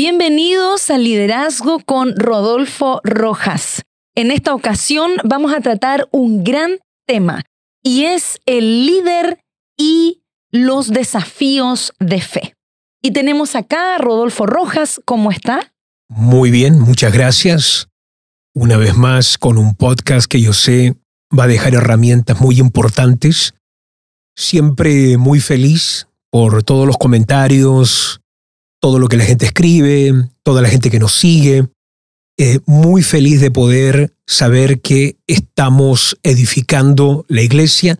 Bienvenidos al Liderazgo con Rodolfo Rojas. En esta ocasión vamos a tratar un gran tema y es el líder y los desafíos de fe. Y tenemos acá a Rodolfo Rojas, ¿cómo está? Muy bien, muchas gracias. Una vez más con un podcast que yo sé va a dejar herramientas muy importantes. Siempre muy feliz por todos los comentarios, todo lo que la gente escribe, toda la gente que nos sigue. Eh, muy feliz de poder saber que estamos edificando la iglesia,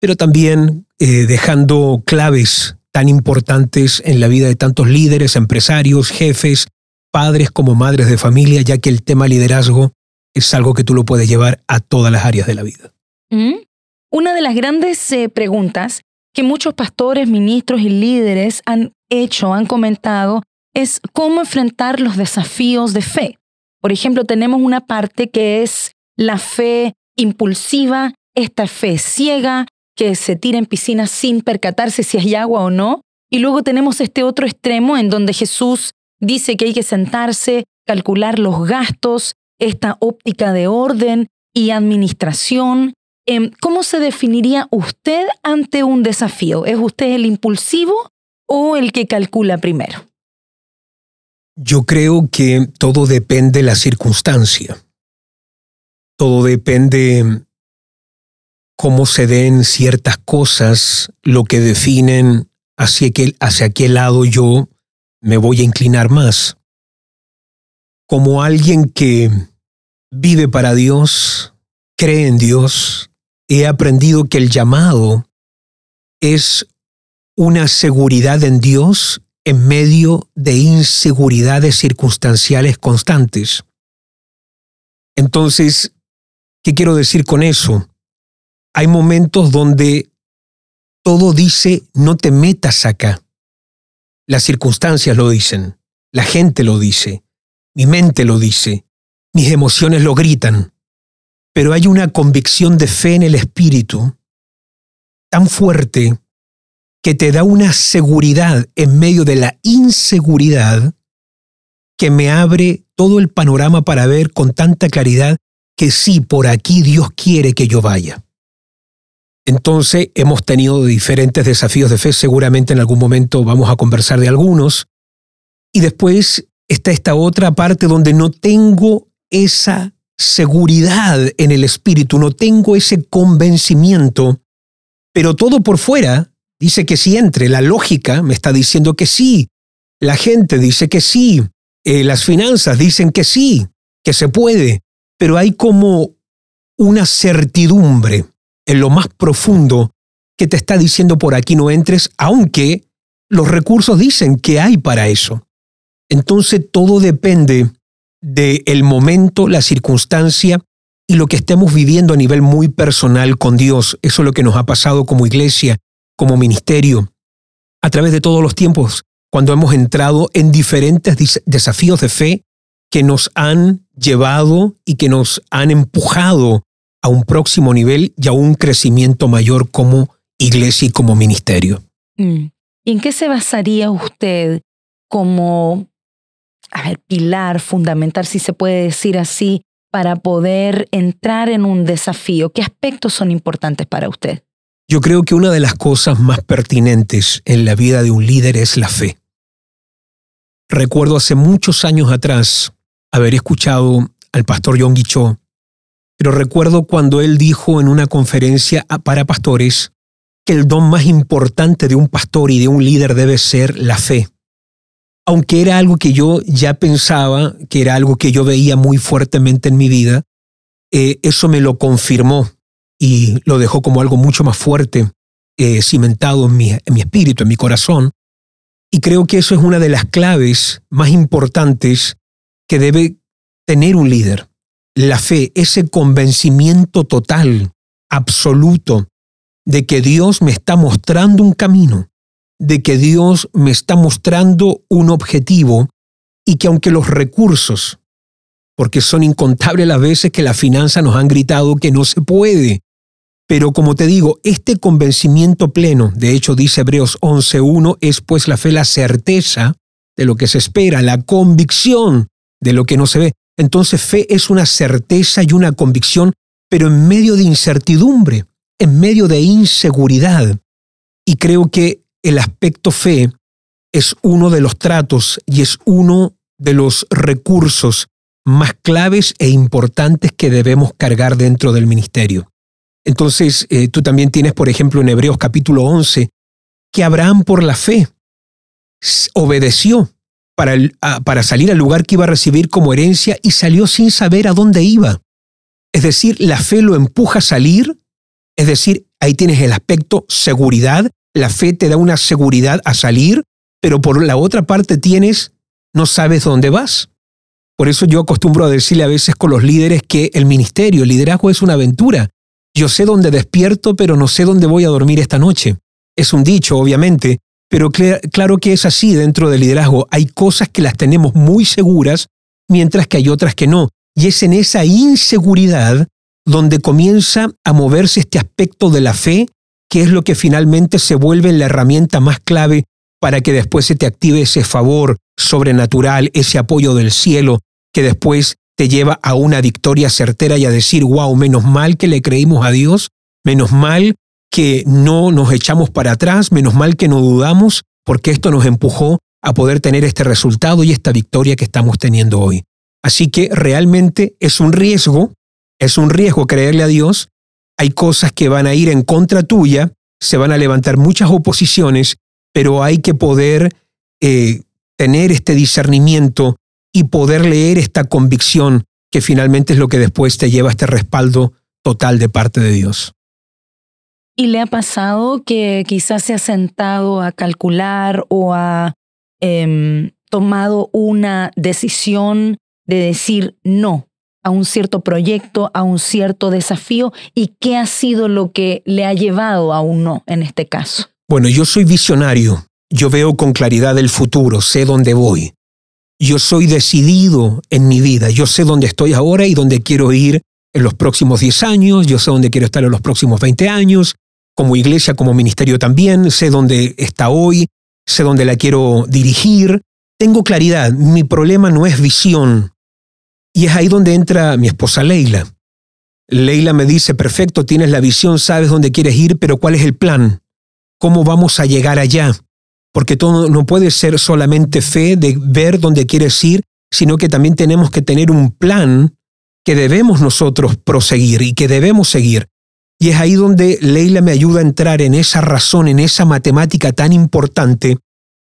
pero también eh, dejando claves tan importantes en la vida de tantos líderes, empresarios, jefes, padres como madres de familia, ya que el tema liderazgo es algo que tú lo puedes llevar a todas las áreas de la vida. Mm. Una de las grandes eh, preguntas que muchos pastores, ministros y líderes han hecho, han comentado, es cómo enfrentar los desafíos de fe. Por ejemplo, tenemos una parte que es la fe impulsiva, esta fe ciega, que se tira en piscinas sin percatarse si hay agua o no. Y luego tenemos este otro extremo en donde Jesús dice que hay que sentarse, calcular los gastos, esta óptica de orden y administración. Em, ¿Cómo se definiría usted ante un desafío? ¿Es usted el impulsivo o el que calcula primero? Yo creo que todo depende de la circunstancia. Todo depende cómo se den ciertas cosas, lo que definen hacia qué, lado yo me voy a inclinar más. Como alguien que vive para Dios, cree en Dios, he aprendido que el llamado es una seguridad en Dios en medio de inseguridades circunstanciales constantes. Entonces, ¿qué quiero decir con eso? Hay momentos donde todo dice, no te metas acá. Las circunstancias lo dicen, la gente lo dice, mi mente lo dice, mis emociones lo gritan, pero hay una convicción de fe en el espíritu tan fuerte que te da una seguridad en medio de la inseguridad que me abre todo el panorama para ver con tanta claridad que sí, por aquí Dios quiere que yo vaya. Entonces hemos tenido diferentes desafíos de fe, seguramente en algún momento vamos a conversar de algunos. Y después está esta otra parte donde no tengo esa seguridad en el espíritu, no tengo ese convencimiento, pero todo por fuera dice que sí entre, la lógica me está diciendo que sí, la gente dice que sí, eh, las finanzas dicen que sí, que se puede, pero hay como una certidumbre en lo más profundo que te está diciendo por aquí no entres, aunque los recursos dicen que hay para eso. Entonces todo depende del momento, la circunstancia y lo que estemos viviendo a nivel muy personal con Dios. Eso es lo que nos ha pasado como iglesia como ministerio, a través de todos los tiempos, cuando hemos entrado en diferentes desafíos de fe que nos han llevado y que nos han empujado a un próximo nivel y a un crecimiento mayor como iglesia y como ministerio. Mm. ¿Y en qué se basaría usted como pilar fundamental, si se puede decir así, para poder entrar en un desafío? ¿Qué aspectos son importantes para usted? Yo creo que una de las cosas más pertinentes en la vida de un líder es la fe. Recuerdo hace muchos años atrás haber escuchado al pastor John Guichó, pero recuerdo cuando él dijo en una conferencia para pastores que el don más importante de un pastor y de un líder debe ser la fe. Aunque era algo que yo ya pensaba, que era algo que yo veía muy fuertemente en mi vida, eh, eso me lo confirmó y lo dejó como algo mucho más fuerte, eh, cimentado en mi, en mi espíritu, en mi corazón. Y creo que eso es una de las claves más importantes que debe tener un líder. La fe, ese convencimiento total, absoluto, de que Dios me está mostrando un camino, de que Dios me está mostrando un objetivo y que aunque los recursos, porque son incontables las veces que la finanza nos han gritado que no se puede, pero como te digo, este convencimiento pleno, de hecho dice Hebreos 11.1, es pues la fe la certeza de lo que se espera, la convicción de lo que no se ve. Entonces fe es una certeza y una convicción, pero en medio de incertidumbre, en medio de inseguridad. Y creo que el aspecto fe es uno de los tratos y es uno de los recursos más claves e importantes que debemos cargar dentro del ministerio. Entonces, eh, tú también tienes, por ejemplo, en Hebreos capítulo 11, que Abraham por la fe obedeció para, para salir al lugar que iba a recibir como herencia y salió sin saber a dónde iba. Es decir, la fe lo empuja a salir, es decir, ahí tienes el aspecto seguridad, la fe te da una seguridad a salir, pero por la otra parte tienes, no sabes dónde vas. Por eso yo acostumbro a decirle a veces con los líderes que el ministerio, el liderazgo es una aventura. Yo sé dónde despierto, pero no sé dónde voy a dormir esta noche. Es un dicho, obviamente, pero claro que es así dentro del liderazgo. Hay cosas que las tenemos muy seguras, mientras que hay otras que no. Y es en esa inseguridad donde comienza a moverse este aspecto de la fe, que es lo que finalmente se vuelve la herramienta más clave para que después se te active ese favor sobrenatural, ese apoyo del cielo, que después te lleva a una victoria certera y a decir, wow, menos mal que le creímos a Dios, menos mal que no nos echamos para atrás, menos mal que no dudamos, porque esto nos empujó a poder tener este resultado y esta victoria que estamos teniendo hoy. Así que realmente es un riesgo, es un riesgo creerle a Dios. Hay cosas que van a ir en contra tuya, se van a levantar muchas oposiciones, pero hay que poder eh, tener este discernimiento y poder leer esta convicción que finalmente es lo que después te lleva a este respaldo total de parte de Dios. ¿Y le ha pasado que quizás se ha sentado a calcular o ha em, tomado una decisión de decir no a un cierto proyecto, a un cierto desafío? ¿Y qué ha sido lo que le ha llevado a un no en este caso? Bueno, yo soy visionario. Yo veo con claridad el futuro, sé dónde voy. Yo soy decidido en mi vida, yo sé dónde estoy ahora y dónde quiero ir en los próximos 10 años, yo sé dónde quiero estar en los próximos 20 años, como iglesia, como ministerio también, sé dónde está hoy, sé dónde la quiero dirigir. Tengo claridad, mi problema no es visión. Y es ahí donde entra mi esposa Leila. Leila me dice, perfecto, tienes la visión, sabes dónde quieres ir, pero ¿cuál es el plan? ¿Cómo vamos a llegar allá? Porque todo no puede ser solamente fe de ver dónde quieres ir, sino que también tenemos que tener un plan que debemos nosotros proseguir y que debemos seguir. Y es ahí donde Leila me ayuda a entrar en esa razón, en esa matemática tan importante,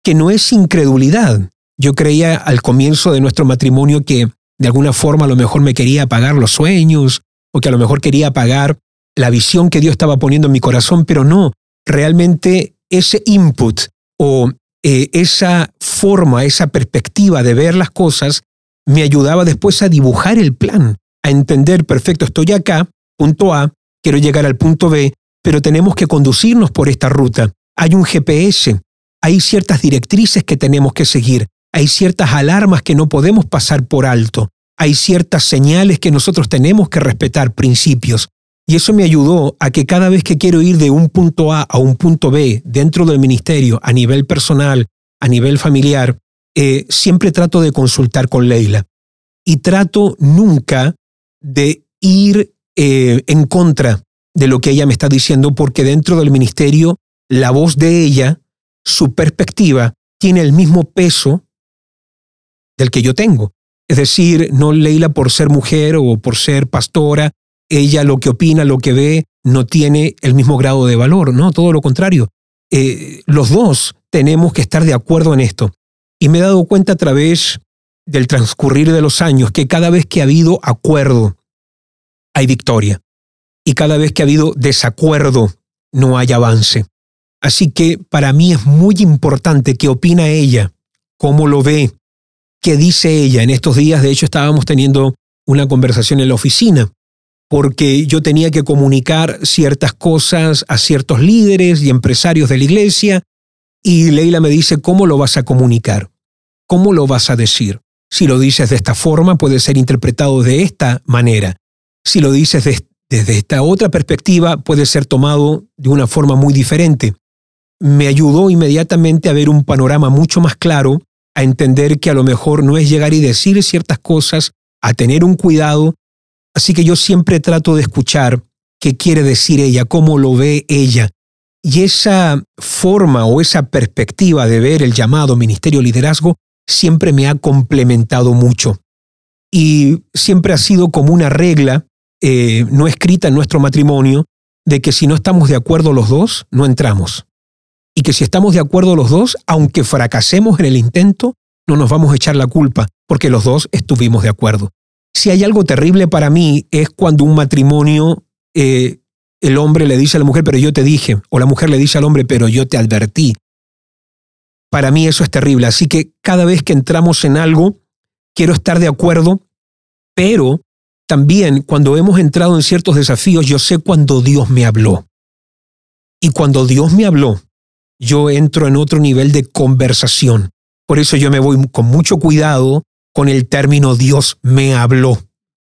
que no es incredulidad. Yo creía al comienzo de nuestro matrimonio que de alguna forma a lo mejor me quería apagar los sueños, o que a lo mejor quería apagar la visión que Dios estaba poniendo en mi corazón, pero no, realmente ese input, o eh, esa forma, esa perspectiva de ver las cosas me ayudaba después a dibujar el plan, a entender, perfecto, estoy acá, punto A, quiero llegar al punto B, pero tenemos que conducirnos por esta ruta. Hay un GPS, hay ciertas directrices que tenemos que seguir, hay ciertas alarmas que no podemos pasar por alto, hay ciertas señales que nosotros tenemos que respetar, principios. Y eso me ayudó a que cada vez que quiero ir de un punto A a un punto B dentro del ministerio, a nivel personal, a nivel familiar, eh, siempre trato de consultar con Leila. Y trato nunca de ir eh, en contra de lo que ella me está diciendo, porque dentro del ministerio, la voz de ella, su perspectiva, tiene el mismo peso del que yo tengo. Es decir, no Leila por ser mujer o por ser pastora ella lo que opina, lo que ve, no tiene el mismo grado de valor, no, todo lo contrario. Eh, los dos tenemos que estar de acuerdo en esto. Y me he dado cuenta a través del transcurrir de los años que cada vez que ha habido acuerdo, hay victoria. Y cada vez que ha habido desacuerdo, no hay avance. Así que para mí es muy importante qué opina ella, cómo lo ve, qué dice ella. En estos días, de hecho, estábamos teniendo una conversación en la oficina porque yo tenía que comunicar ciertas cosas a ciertos líderes y empresarios de la iglesia, y Leila me dice, ¿cómo lo vas a comunicar? ¿Cómo lo vas a decir? Si lo dices de esta forma, puede ser interpretado de esta manera. Si lo dices desde esta otra perspectiva, puede ser tomado de una forma muy diferente. Me ayudó inmediatamente a ver un panorama mucho más claro, a entender que a lo mejor no es llegar y decir ciertas cosas, a tener un cuidado. Así que yo siempre trato de escuchar qué quiere decir ella, cómo lo ve ella. Y esa forma o esa perspectiva de ver el llamado ministerio liderazgo siempre me ha complementado mucho. Y siempre ha sido como una regla eh, no escrita en nuestro matrimonio de que si no estamos de acuerdo los dos, no entramos. Y que si estamos de acuerdo los dos, aunque fracasemos en el intento, no nos vamos a echar la culpa, porque los dos estuvimos de acuerdo. Si hay algo terrible para mí es cuando un matrimonio, eh, el hombre le dice a la mujer, pero yo te dije, o la mujer le dice al hombre, pero yo te advertí. Para mí eso es terrible. Así que cada vez que entramos en algo, quiero estar de acuerdo, pero también cuando hemos entrado en ciertos desafíos, yo sé cuando Dios me habló. Y cuando Dios me habló, yo entro en otro nivel de conversación. Por eso yo me voy con mucho cuidado con el término Dios me habló.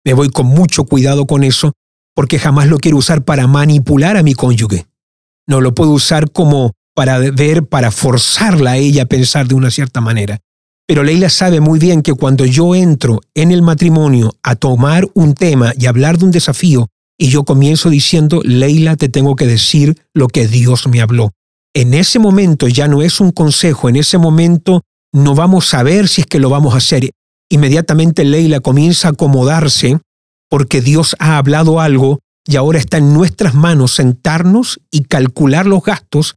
Me voy con mucho cuidado con eso porque jamás lo quiero usar para manipular a mi cónyuge. No lo puedo usar como para ver, para forzarla a ella a pensar de una cierta manera. Pero Leila sabe muy bien que cuando yo entro en el matrimonio a tomar un tema y hablar de un desafío, y yo comienzo diciendo, Leila, te tengo que decir lo que Dios me habló. En ese momento ya no es un consejo, en ese momento no vamos a ver si es que lo vamos a hacer. Inmediatamente Leila comienza a acomodarse porque Dios ha hablado algo y ahora está en nuestras manos sentarnos y calcular los gastos,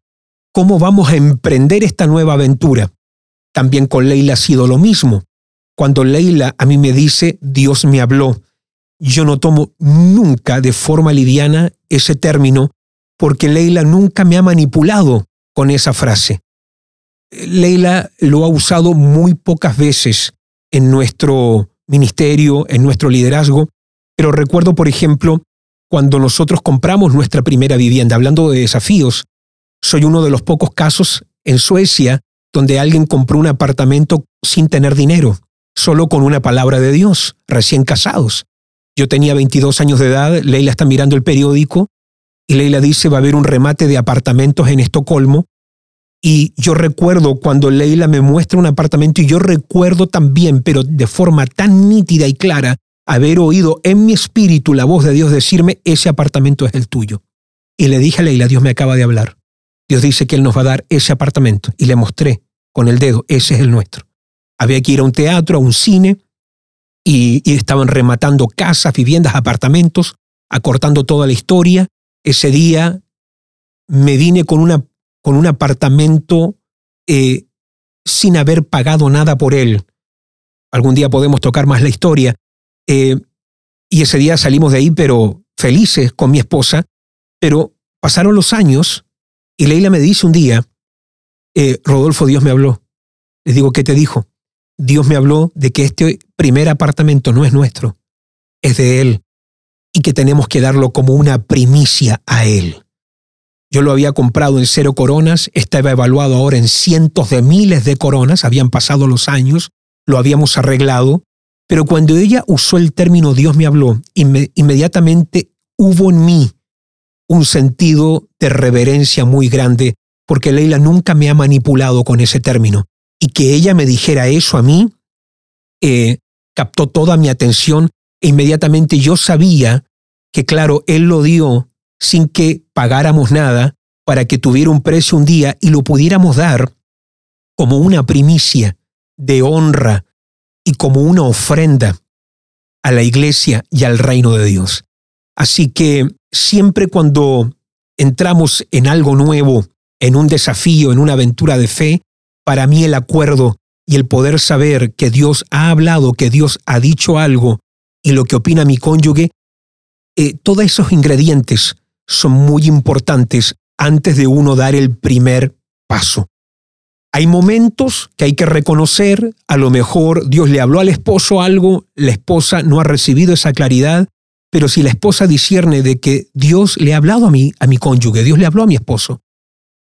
cómo vamos a emprender esta nueva aventura. También con Leila ha sido lo mismo. Cuando Leila a mí me dice, Dios me habló, yo no tomo nunca de forma liviana ese término porque Leila nunca me ha manipulado con esa frase. Leila lo ha usado muy pocas veces en nuestro ministerio, en nuestro liderazgo, pero recuerdo, por ejemplo, cuando nosotros compramos nuestra primera vivienda, hablando de desafíos, soy uno de los pocos casos en Suecia donde alguien compró un apartamento sin tener dinero, solo con una palabra de Dios, recién casados. Yo tenía 22 años de edad, Leila está mirando el periódico y Leila dice va a haber un remate de apartamentos en Estocolmo. Y yo recuerdo cuando Leila me muestra un apartamento y yo recuerdo también, pero de forma tan nítida y clara, haber oído en mi espíritu la voz de Dios decirme, ese apartamento es el tuyo. Y le dije a Leila, Dios me acaba de hablar. Dios dice que Él nos va a dar ese apartamento. Y le mostré con el dedo, ese es el nuestro. Había que ir a un teatro, a un cine, y, estaban rematando casas, viviendas, apartamentos, acortando toda la historia. Ese día me vine con, una, con un apartamento eh, sin haber pagado nada por él. Algún día podemos tocar más la historia. Eh, y ese día salimos de ahí, pero felices con mi esposa. Pero pasaron los años y Leila me dice un día, eh, Rodolfo, Dios me habló. Les digo, ¿qué te dijo? Dios me habló de que este primer apartamento no es nuestro, es de Él, y que tenemos que darlo como una primicia a Él. Yo lo había comprado en cero coronas, estaba evaluado ahora en cientos de miles de coronas, habían pasado los años, lo habíamos arreglado, pero cuando ella usó el término Dios me habló, inmediatamente hubo en mí un sentido de reverencia muy grande, porque Leila nunca me ha manipulado con ese término. Y que ella me dijera eso a mí, eh, captó toda mi atención e inmediatamente yo sabía que, claro, Él lo dio sin que pagáramos nada para que tuviera un precio un día y lo pudiéramos dar como una primicia de honra y como una ofrenda a la iglesia y al reino de Dios. Así que siempre cuando entramos en algo nuevo, en un desafío, en una aventura de fe, para mí el acuerdo y el poder saber que Dios ha hablado, que Dios ha dicho algo y lo que opina mi cónyuge, eh, todos esos ingredientes son muy importantes antes de uno dar el primer paso. Hay momentos que hay que reconocer, a lo mejor Dios le habló al esposo algo, la esposa no ha recibido esa claridad pero si la esposa discierne de que Dios le ha hablado a mí, a mi cónyuge, Dios le habló a mi esposo,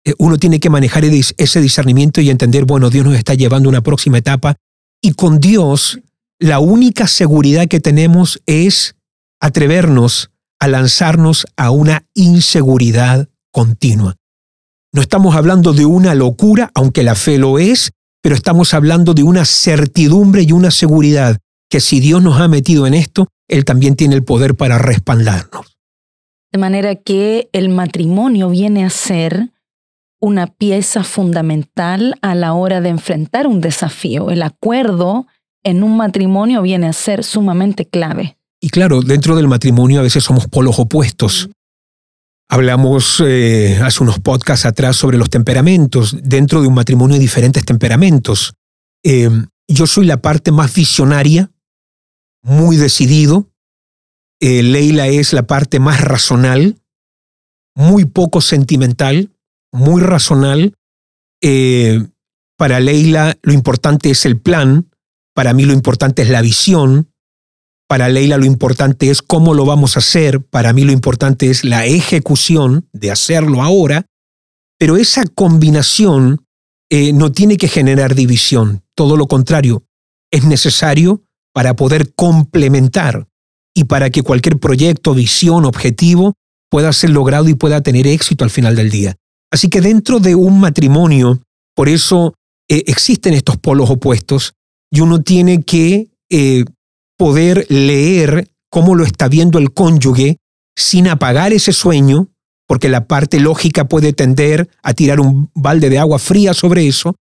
eh, uno tiene que manejar ese discernimiento y entender, bueno, Dios nos está llevando a una próxima etapa. Y con Dios, la única seguridad que tenemos es atrevernos a lanzarnos a una inseguridad continua. No estamos hablando de una locura, aunque la fe lo es, pero estamos hablando de una certidumbre y una seguridad que si Dios nos ha metido en esto, Él también tiene el poder para respaldarnos. De manera que el matrimonio viene a ser una pieza fundamental a la hora de enfrentar un desafío. El acuerdo en un matrimonio viene a ser sumamente clave. Y claro, dentro del matrimonio a veces somos polos opuestos. Hablamos eh, hace unos podcasts atrás sobre los temperamentos. Dentro de un matrimonio hay diferentes temperamentos. Eh, yo soy la parte más visionaria, muy decidido. Eh, Leila es la parte más razonal, muy poco sentimental, muy razonal. para Leila lo importante es el plan, para mí lo importante es la visión, para Leila lo importante es cómo lo vamos a hacer, para mí lo importante es la ejecución de hacerlo ahora, pero esa combinación eh, no tiene que generar división, todo lo contrario, es necesario para poder complementar y para que cualquier proyecto, visión, objetivo pueda ser logrado y pueda tener éxito al final del día. Así que dentro de un matrimonio, por eso eh, existen estos polos opuestos y uno tiene que eh, poder leer cómo lo está viendo el cónyuge sin apagar ese sueño, porque la parte lógica puede tender a tirar un balde de agua fría sobre eso,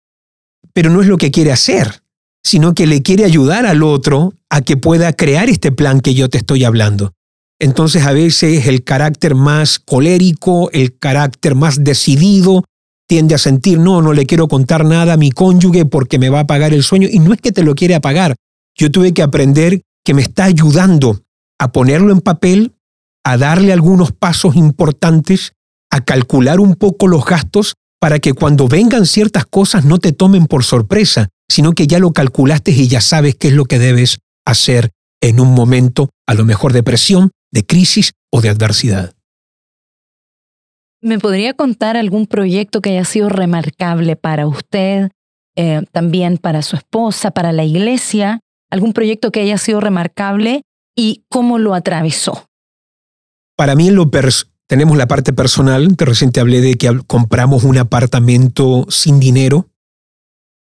pero no es lo que quiere hacer, sino que le quiere ayudar al otro a que pueda crear este plan que yo te estoy hablando. Entonces a veces el carácter más colérico, el carácter más decidido, tiende a sentir, no, no le quiero contar nada a mi cónyuge porque me va a apagar el sueño. Y no es que te lo quiere apagar. Yo tuve que aprender que me está ayudando a ponerlo en papel, a darle algunos pasos importantes, a calcular un poco los gastos para que cuando vengan ciertas cosas no te tomen por sorpresa, sino que ya lo calculaste y ya sabes qué es lo que debes hacer en un momento a lo mejor de presión, de crisis o de adversidad. ¿Me podría contar algún proyecto que haya sido remarcable para usted, eh, también para su esposa, para la iglesia, algún proyecto que haya sido remarcable y cómo lo atravesó. Para mí lo tenemos la parte personal, te recién te hablé de que compramos un apartamento sin dinero.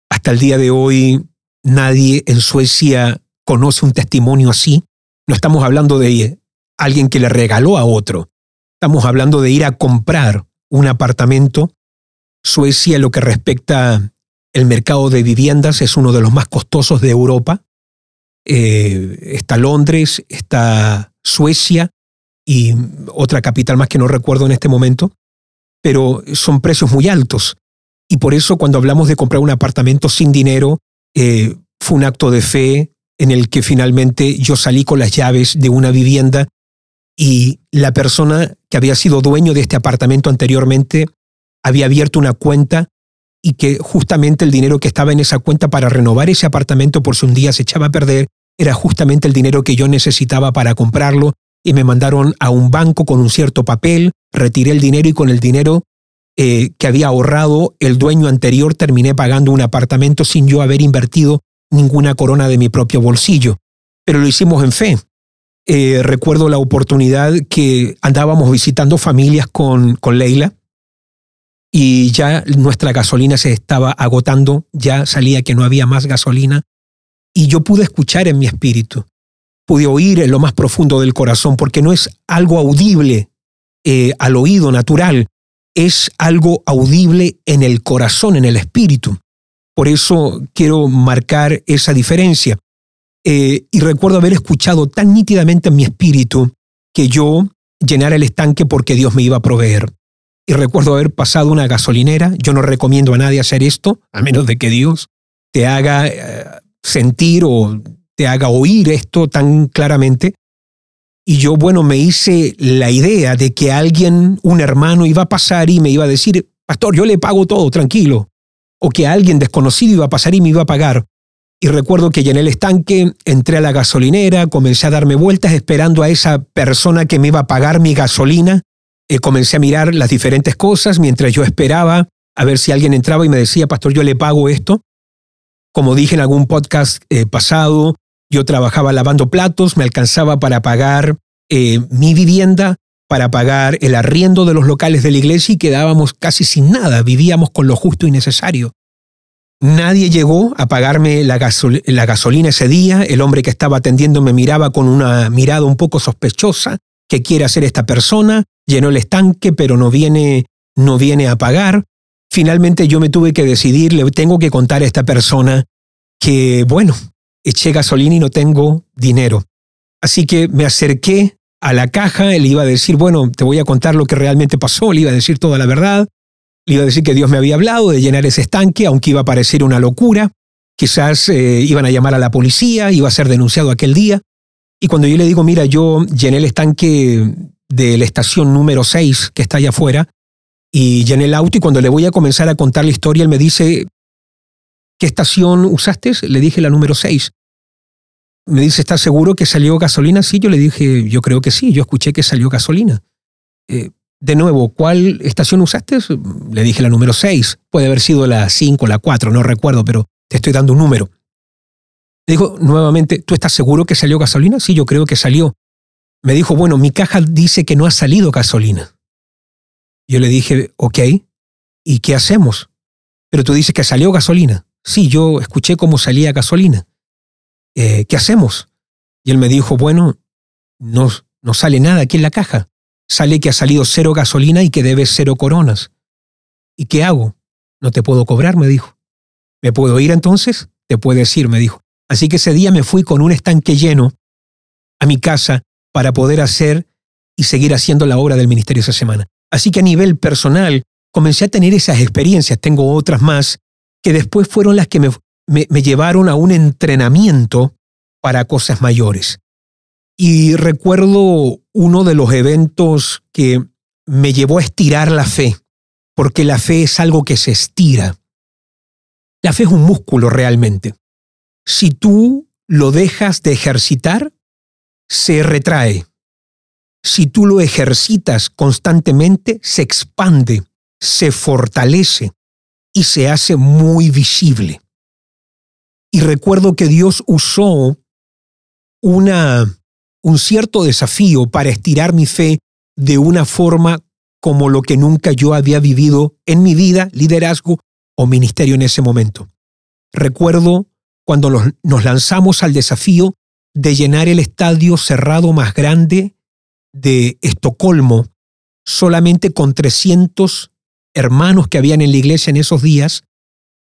Hasta el día de hoy nadie en Suecia conoce un testimonio así. No estamos hablando de alguien que le regaló a otro. Estamos hablando de ir a comprar un apartamento. Suecia, lo que respecta el mercado de viviendas, es uno de los más costosos de Europa. Eh, está Londres, está Suecia y otra capital más que no recuerdo en este momento, pero son precios muy altos. Y por eso cuando hablamos de comprar un apartamento sin dinero, eh, fue un acto de fe en el que finalmente yo salí con las llaves de una vivienda y la persona que había sido dueño de este apartamento anteriormente había abierto una cuenta y que justamente el dinero que estaba en esa cuenta para renovar ese apartamento por si un día se echaba a perder era justamente el dinero que yo necesitaba para comprarlo y me mandaron a un banco con un cierto papel, retiré el dinero y con el dinero eh, que había ahorrado el dueño anterior terminé pagando un apartamento sin yo haber invertido ninguna corona de mi propio bolsillo. Pero lo hicimos en fe. Eh, recuerdo la oportunidad que andábamos visitando familias con, con Leila y ya nuestra gasolina se estaba agotando, ya salía que no había más gasolina, y yo pude escuchar en mi espíritu, pude oír en lo más profundo del corazón, porque no es algo audible eh, al oído natural, es algo audible en el corazón, en el espíritu. Por eso quiero marcar esa diferencia. Eh, y recuerdo haber escuchado tan nítidamente en mi espíritu que yo llenara el estanque porque Dios me iba a proveer y recuerdo haber pasado una gasolinera. Yo no recomiendo a nadie hacer esto, a menos de que Dios te haga eh, sentir o te haga oír esto tan claramente. Y yo, bueno, me hice la idea de que alguien, un hermano, iba a pasar y me iba a decir, pastor, yo le pago todo, tranquilo. O que alguien desconocido iba a pasar y me iba a pagar. Y recuerdo que llené el estanque, entré a la gasolinera, comencé a darme vueltas esperando a esa persona que me iba a pagar mi gasolina eh, comencé a mirar las diferentes cosas mientras yo esperaba a ver si alguien entraba y me decía, pastor, yo le pago esto. Como dije en algún podcast eh, pasado, yo trabajaba lavando platos, me alcanzaba para pagar eh, mi vivienda, para pagar el arriendo de los locales de la iglesia y quedábamos casi sin nada, vivíamos con lo justo y necesario. Nadie llegó a pagarme la, la, gasolina ese día. El hombre que estaba atendiendo me miraba con una mirada un poco sospechosa. ¿Qué quiere hacer esta persona? Llenó el estanque, pero no viene, no viene a pagar. Finalmente yo me tuve que decidir, le tengo que contar a esta persona que, bueno, eché gasolina y no tengo dinero. Así que me acerqué a la caja, le iba a decir, bueno, te voy a contar lo que realmente pasó, le iba a decir toda la verdad, le iba a decir que Dios me había hablado de llenar ese estanque, aunque iba a parecer una locura, quizás eh, iban a llamar a la policía, iba a ser denunciado aquel día. Y cuando yo le digo, mira, yo llené el estanque de la estación número 6 que está allá afuera, y llené el auto y cuando le voy a comenzar a contar la historia, él me dice, ¿qué estación usaste? Le dije la número 6 me dice, ¿estás seguro que salió gasolina? Sí, yo le dije, yo creo que sí, yo escuché que salió gasolina. Eh, de nuevo, ¿cuál estación usaste? Le dije la número 6. Puede haber sido la 5, la 4, no recuerdo, pero te estoy dando un número. Le dijo nuevamente, ¿tú estás seguro que salió gasolina? Sí, yo creo que salió. Me dijo, bueno, mi caja dice que no ha salido gasolina. Yo le dije, ok, ¿y qué hacemos? Pero tú dices que salió gasolina. Sí, yo escuché cómo salía gasolina. Eh, ¿qué hacemos? Y él me dijo, bueno, no, no sale nada aquí en la caja. Sale que ha salido cero gasolina y que debes cero coronas. ¿Y qué hago? No te puedo cobrar, me dijo. ¿Me puedo ir entonces? Te puedes ir, me dijo. Así que ese día me fui con un estanque lleno a mi casa para poder hacer y seguir haciendo la obra del ministerio esa semana. Así que a nivel personal comencé a tener esas experiencias, tengo otras más, que después fueron las que me llevaron a un entrenamiento para cosas mayores. Y recuerdo uno de los eventos que me llevó a estirar la fe, porque la fe es algo que se estira. La fe es un músculo realmente. Si tú lo dejas de ejercitar, se retrae. Si tú lo ejercitas constantemente, se expande, se fortalece y se hace muy visible. Y recuerdo que Dios usó una, un cierto desafío para estirar mi fe de una forma como lo que nunca yo había vivido en mi vida, liderazgo o ministerio en ese momento. Recuerdo cuando nos lanzamos al desafío de llenar el estadio cerrado más grande de Estocolmo, solamente con 300 hermanos que habían en la iglesia en esos días,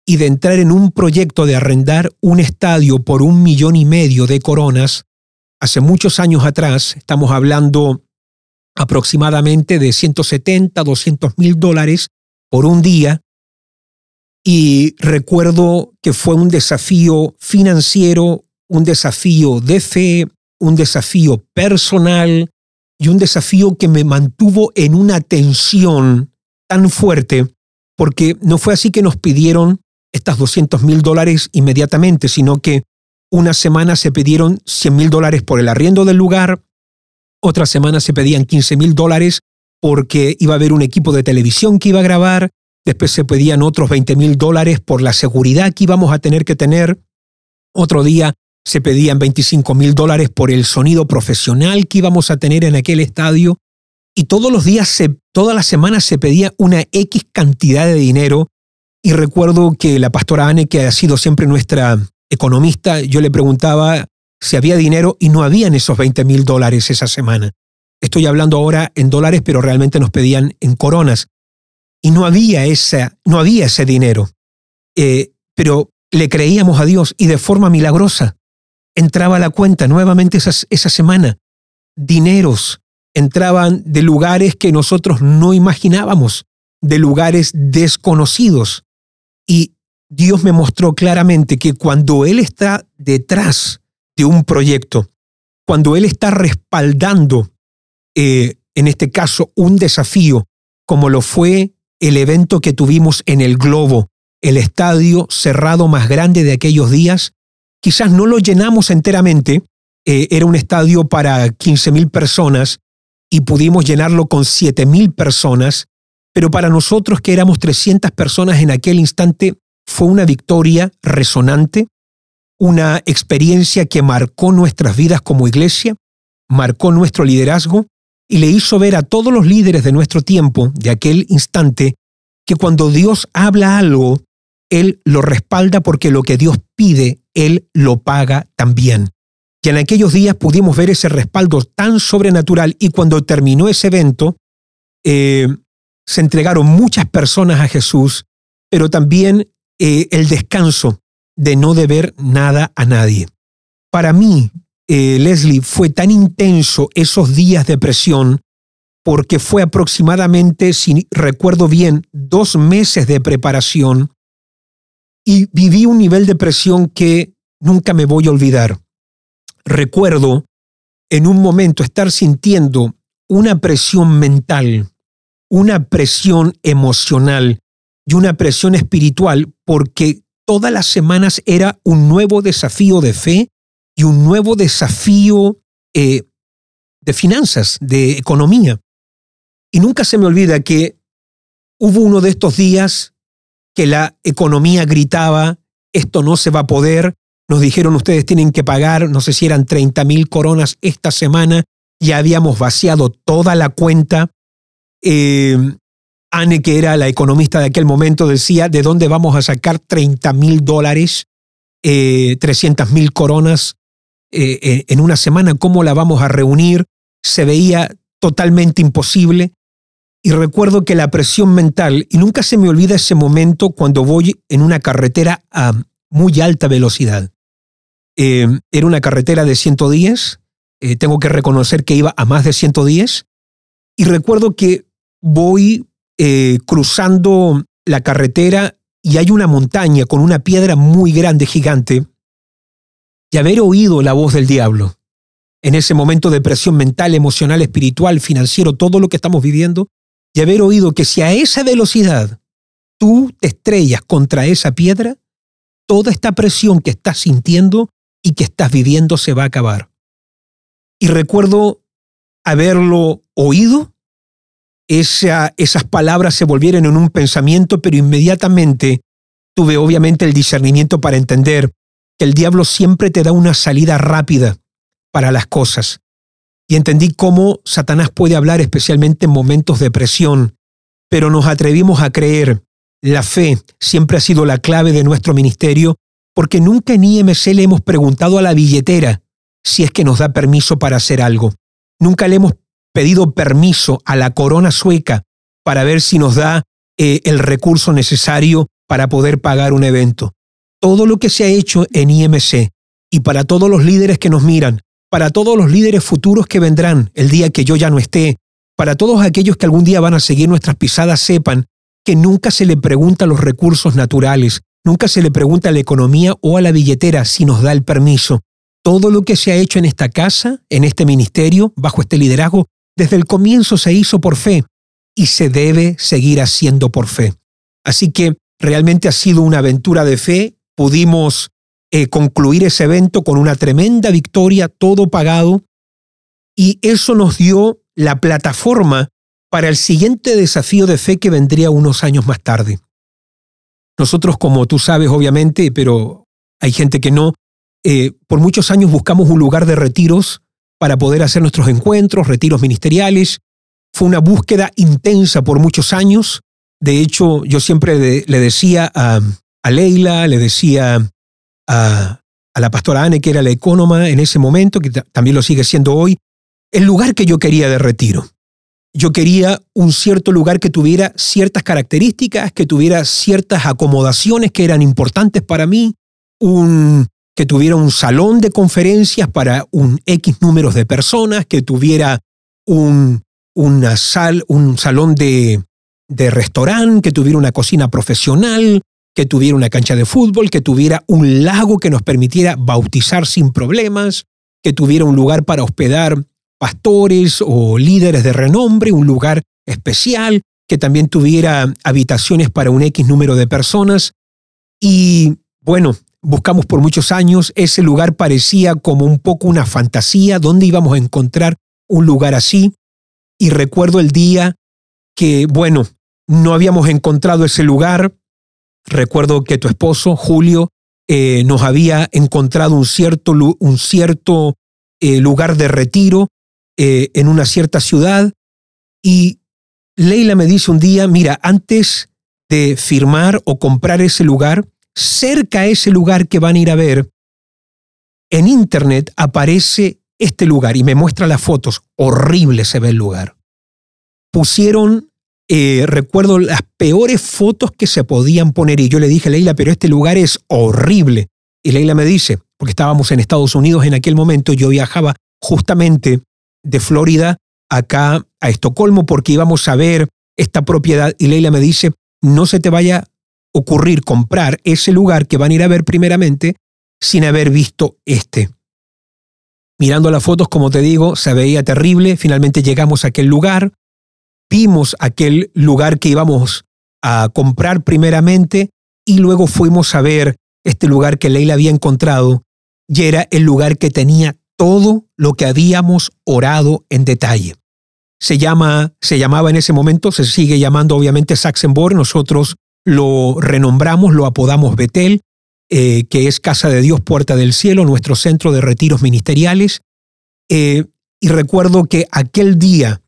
y de entrar en un proyecto de arrendar un estadio por un millón y medio de coronas, hace muchos años atrás, estamos hablando aproximadamente de 170, 200 mil dólares por un día, y recuerdo que fue un desafío financiero, un desafío de fe, un desafío personal y un desafío que me mantuvo en una tensión tan fuerte, porque no fue así que nos pidieron estas 200 mil dólares inmediatamente, sino que una semana se pidieron 100 mil dólares por el arriendo del lugar, otra semana se pedían 15 mil dólares porque iba a haber un equipo de televisión que iba a grabar, después se pedían otros 20 mil dólares por la seguridad que íbamos a tener que tener, otro día se pedían 25 mil dólares por el sonido profesional que íbamos a tener en aquel estadio, y todos los días, se, todas las semanas se pedía una X cantidad de dinero y recuerdo que la pastora Anne, que ha sido siempre nuestra economista, yo le preguntaba si había dinero y no habían esos 20 mil dólares esa semana. Estoy hablando ahora en dólares, pero realmente nos pedían en coronas. Y no había, esa, no había ese dinero. Eh, pero le creíamos a Dios y de forma milagrosa entraba la cuenta nuevamente esa semana. Dineros entraban de lugares que nosotros no imaginábamos, de lugares desconocidos. Y Dios me mostró claramente que cuando Él está detrás de un proyecto, cuando Él está respaldando, eh, en este caso, un desafío, como lo fue el evento que tuvimos en el Globo, el estadio cerrado más grande de aquellos días, quizás no lo llenamos enteramente, eh, era un estadio para 15.000 personas y pudimos llenarlo con 7.000 personas, pero para nosotros que éramos 300 personas en aquel instante fue una victoria resonante, una experiencia que marcó nuestras vidas como iglesia, marcó nuestro liderazgo y le hizo ver a todos los líderes de nuestro tiempo, de aquel instante, que cuando Dios habla algo, Él lo respalda porque lo que Dios pide, Él lo paga también. Y en aquellos días pudimos ver ese respaldo tan sobrenatural y cuando terminó ese evento, eh, se entregaron muchas personas a Jesús, pero también eh, el descanso de no deber nada a nadie. Para mí, eh, Leslie, fue tan intenso esos días de presión porque fue aproximadamente, si recuerdo bien, dos meses de preparación y viví un nivel de presión que nunca me voy a olvidar. Recuerdo en un momento estar sintiendo una presión mental, una presión emocional y una presión espiritual porque todas las semanas era un nuevo desafío de fe y un nuevo desafío eh, de finanzas, de economía. Y nunca se me olvida que hubo uno de estos días que la economía gritaba, esto no se va a poder, nos dijeron ustedes tienen que pagar, no sé si eran 30 mil coronas esta semana, ya habíamos vaciado toda la cuenta. Eh, Anne, que era la economista de aquel momento, decía, ¿de dónde vamos a sacar 30 mil dólares, eh, 300 mil coronas eh, eh, en una semana? ¿Cómo la vamos a reunir? Se veía totalmente imposible. Y recuerdo que la presión mental, y nunca se me olvida ese momento cuando voy en una carretera a muy alta velocidad. Eh, era una carretera de 110, eh, tengo que reconocer que iba a más de 110, y recuerdo que voy eh, cruzando la carretera y hay una montaña con una piedra muy grande, gigante, y haber oído la voz del diablo en ese momento de presión mental, emocional, espiritual, financiero, todo lo que estamos viviendo, y haber oído que si a esa velocidad tú te estrellas contra esa piedra, toda esta presión que estás sintiendo y que estás viviendo se va a acabar. Y recuerdo haberlo oído, esas palabras se volvieron en un pensamiento, pero inmediatamente tuve obviamente el discernimiento para entender que el diablo siempre te da una salida rápida para las cosas y entendí cómo Satanás puede hablar especialmente en momentos de presión, pero nos atrevimos a creer. La fe siempre ha sido la clave de nuestro ministerio porque nunca en IMC le hemos preguntado a la billetera si es que nos da permiso para hacer algo. Nunca le hemos pedido permiso a la corona sueca para ver si nos da eh, el recurso necesario para poder pagar un evento. Todo lo que se ha hecho en IMC y para todos los líderes que nos miran, para todos los líderes futuros que vendrán el día que yo ya no esté, para todos aquellos que algún día van a seguir nuestras pisadas, sepan que nunca se le pregunta los recursos naturales, nunca se le pregunta a la economía o a la billetera si nos da el permiso. Todo lo que se ha hecho en esta casa, en este ministerio, bajo este liderazgo, desde el comienzo se hizo por fe y se debe seguir haciendo por fe. Así que realmente ha sido una aventura de fe. Pudimos eh, concluir ese evento con una tremenda victoria, todo pagado, y eso nos dio la plataforma para el siguiente desafío de fe que vendría unos años más tarde. Nosotros, como tú sabes, obviamente, pero hay gente que no, eh, por muchos años buscamos un lugar de retiros para poder hacer nuestros encuentros, retiros ministeriales. Fue una búsqueda intensa por muchos años. De hecho, yo siempre le, decía a, a Leila, le decía a, la pastora Anne, que era la ecónoma en ese momento, que también lo sigue siendo hoy, el lugar que yo quería de retiro. Yo quería un cierto lugar que tuviera ciertas características, que tuviera ciertas acomodaciones que eran importantes para mí, un, que tuviera un salón de conferencias para un X números de personas, que tuviera un, una sal, un salón de, de restaurante, que tuviera una cocina profesional, que tuviera una cancha de fútbol, que tuviera un lago que nos permitiera bautizar sin problemas, que tuviera un lugar para hospedar pastores o líderes de renombre, un lugar especial, que también tuviera habitaciones para un X número de personas. Y bueno, buscamos por muchos años, ese lugar parecía como un poco una fantasía, ¿dónde íbamos a encontrar un lugar así? Y recuerdo el día que, bueno, no habíamos encontrado ese lugar, Recuerdo que tu esposo, Julio, eh, nos había encontrado un cierto, un cierto eh, lugar de retiro eh, en una cierta ciudad y Leila me dice un día, mira, antes de firmar o comprar ese lugar, cerca a ese lugar que van a ir a ver, en internet aparece este lugar y me muestra las fotos. Horrible se ve el lugar. Pusieron, eh, recuerdo, las peores fotos que se podían poner y yo le dije, Leila, pero este lugar es horrible. Y Leila me dice, porque estábamos en Estados Unidos en aquel momento, yo viajaba justamente de Florida acá a Estocolmo porque íbamos a ver esta propiedad y Leila me dice, no se te vaya a ocurrir comprar ese lugar que van a ir a ver primeramente sin haber visto este. Mirando las fotos, como te digo, se veía terrible, finalmente llegamos a aquel lugar, vimos aquel lugar que íbamos a comprar primeramente y luego fuimos a ver este lugar que Leila había encontrado y era el lugar que tenía todo lo que habíamos orado en detalle. Se, llama, se llamaba en ese momento, se sigue llamando obviamente Saxenborg, nosotros lo renombramos, lo apodamos Betel, eh, que es Casa de Dios, Puerta del Cielo, nuestro centro de retiros ministeriales. Eh, y recuerdo que aquel día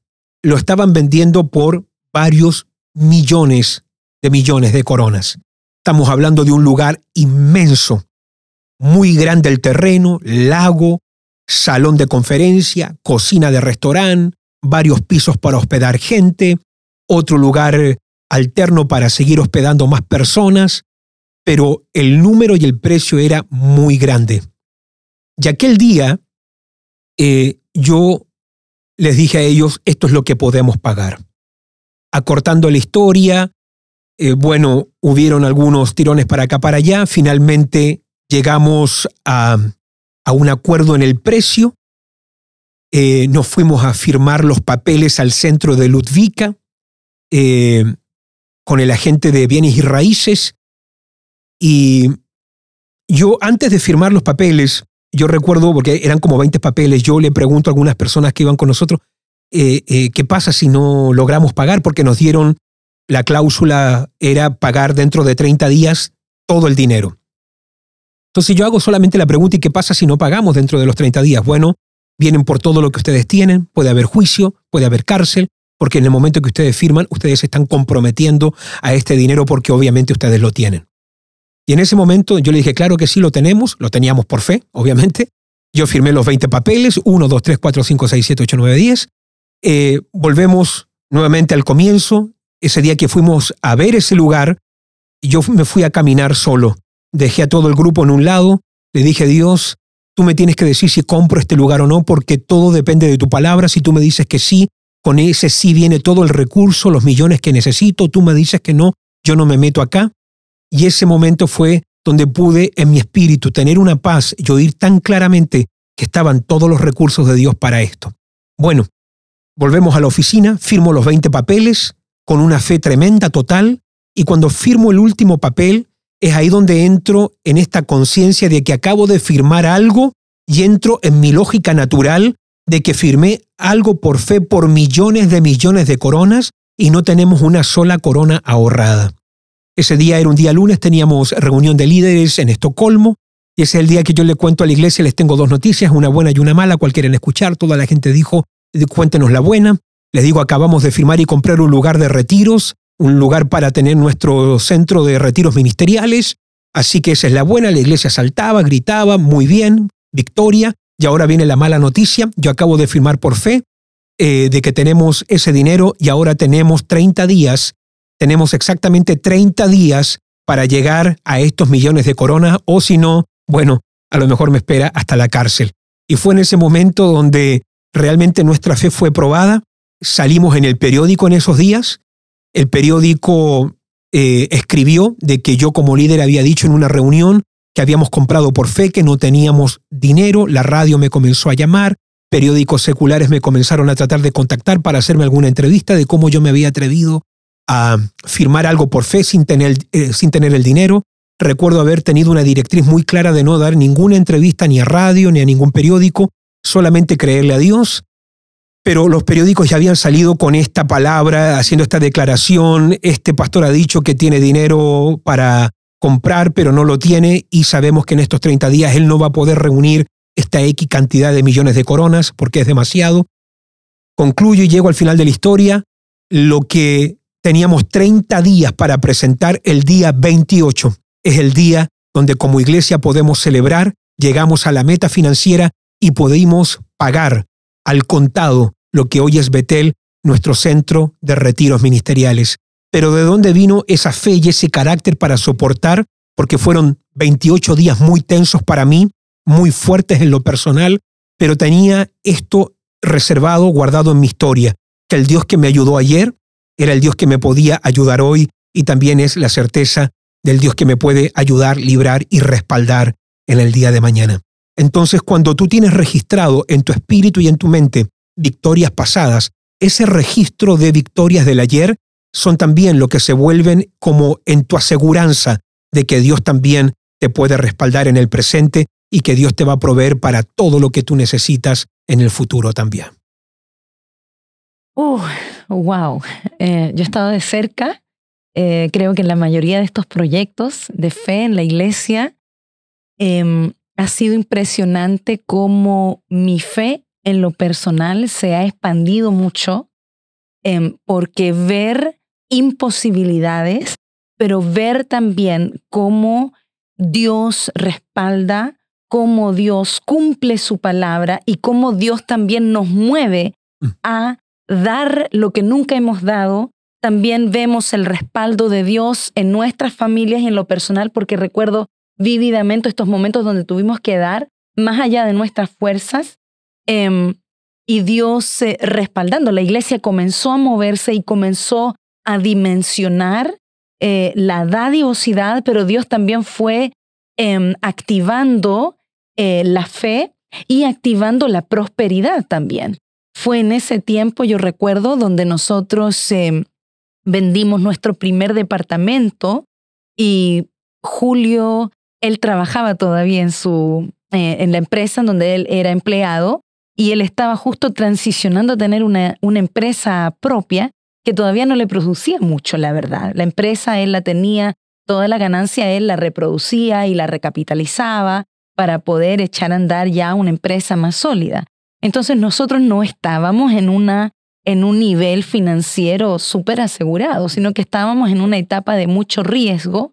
lo estaban vendiendo por varios millones de millones de coronas. Estamos hablando de un lugar inmenso, muy grande el terreno, lago, salón de conferencia, cocina de restaurante, varios pisos para hospedar gente, otro lugar alterno para seguir hospedando más personas, pero el número y el precio era muy grande. Y aquel día eh, yo les dije a ellos, esto es lo que podemos pagar. Acortando la historia, eh, bueno, hubieron algunos tirones para acá, para allá, finalmente llegamos a, un acuerdo en el precio, eh, nos fuimos a firmar los papeles al centro de Ludvika con el agente de bienes y raíces. Y yo antes de firmar los papeles, yo recuerdo, porque eran como 20 papeles, yo le pregunto a algunas personas que iban con nosotros, eh, eh, ¿qué pasa si no logramos pagar? Porque nos dieron, la cláusula era pagar dentro de 30 días todo el dinero. Entonces yo hago solamente la pregunta, ¿y qué pasa si no pagamos dentro de los 30 días? Bueno, vienen por todo lo que ustedes tienen, puede haber juicio, puede haber cárcel, porque en el momento que ustedes firman, ustedes se están comprometiendo a este dinero porque obviamente ustedes lo tienen. Y en ese momento yo le dije, claro que sí, lo tenemos, lo teníamos por fe, obviamente. Yo firmé los 20 papeles, 1, 2, 3, 4, 5, 6, 7, 8, 9, 10. volvemos nuevamente al comienzo. Ese día que fuimos a ver ese lugar, yo me fui a caminar solo. Dejé a todo el grupo en un lado, le dije, Dios, tú me tienes que decir si compro este lugar o no, porque todo depende de tu palabra. Si tú me dices que sí, con ese sí viene todo el recurso, los millones que necesito. Tú me dices que no, yo no me meto acá. Y ese momento fue donde pude en mi espíritu tener una paz y oír tan claramente que estaban todos los recursos de Dios para esto. Bueno, volvemos a la oficina, firmo los 20 papeles con una fe tremenda, total, y cuando firmo el último papel, es ahí donde entro en esta conciencia de que acabo de firmar algo y entro en mi lógica natural de que firmé algo por fe por millones de millones de coronas y no tenemos una sola corona ahorrada. Ese día era un día lunes, teníamos reunión de líderes en Estocolmo, y ese es el día que yo le cuento a la iglesia, les tengo dos noticias, una buena y una mala, cual quieren escuchar, toda la gente dijo, cuéntenos la buena. Les digo, acabamos de firmar y comprar un lugar de retiros, un lugar para tener nuestro centro de retiros ministeriales, así que esa es la buena, la iglesia saltaba, gritaba, muy bien, victoria, y ahora viene la mala noticia, yo acabo de firmar por fe eh, de que tenemos ese dinero y ahora tenemos 30 días tenemos exactamente 30 días para llegar a estos millones de coronas o si no, bueno, a lo mejor me espera hasta la cárcel. Y fue en ese momento donde realmente nuestra fe fue probada. Salimos en el periódico en esos días. El periódico eh, escribió de que yo como líder había dicho en una reunión que habíamos comprado por fe, que no teníamos dinero. La radio me comenzó a llamar. Periódicos seculares me comenzaron a tratar de contactar para hacerme alguna entrevista de cómo yo me había atrevido a firmar algo por fe sin tener, eh, sin tener el dinero. Recuerdo haber tenido una directriz muy clara de no dar ninguna entrevista ni a radio ni a ningún periódico, solamente creerle a Dios. Pero los periódicos ya habían salido con esta palabra, haciendo esta declaración. Este pastor ha dicho que tiene dinero para comprar, pero no lo tiene y sabemos que en estos 30 días él no va a poder reunir esta X cantidad de millones de coronas porque es demasiado. Concluyo y llego al final de la historia. Lo que Teníamos 30 días para presentar el día 28. Es el día donde como iglesia podemos celebrar, llegamos a la meta financiera y podemos pagar al contado lo que hoy es Betel, nuestro centro de retiros ministeriales. Pero ¿de dónde vino esa fe y ese carácter para soportar? Porque fueron 28 días muy tensos para mí, muy fuertes en lo personal, pero tenía esto reservado, guardado en mi historia, que el Dios que me ayudó ayer era el Dios que me podía ayudar hoy y también es la certeza del Dios que me puede ayudar, librar y respaldar en el día de mañana. Entonces, cuando tú tienes registrado en tu espíritu y en tu mente victorias pasadas, ese registro de victorias del ayer son también lo que se vuelven como en tu aseguranza de que Dios también te puede respaldar en el presente y que Dios te va a proveer para todo lo que tú necesitas en el futuro también. Uh, wow. Eh, yo he estado de cerca. Eh, creo que en la mayoría de estos proyectos de fe en la iglesia em, ha sido impresionante cómo mi fe en lo personal se ha expandido mucho em, porque ver imposibilidades, pero ver también cómo Dios respalda, cómo Dios cumple su palabra y cómo Dios también nos mueve mm. a dar lo que nunca hemos dado. También vemos el respaldo de Dios en nuestras familias y en lo personal, porque recuerdo vívidamente estos momentos donde tuvimos que dar más allá de nuestras fuerzas em, y Dios eh, respaldando. La iglesia comenzó a moverse y comenzó a dimensionar eh, la dadivosidad, pero Dios también fue em, activando eh, la fe y activando la prosperidad también. Fue en ese tiempo, yo recuerdo, donde nosotros em, vendimos nuestro primer departamento y Julio él trabajaba todavía en, su, eh, en la empresa en donde él era empleado y él estaba justo transicionando a tener una, una empresa propia que todavía no le producía mucho, la verdad. La empresa él la tenía, toda la ganancia él la reproducía y la recapitalizaba para poder echar a andar ya una empresa más sólida. Entonces nosotros no estábamos en, una, en un nivel financiero súper asegurado, sino que estábamos en una etapa de mucho riesgo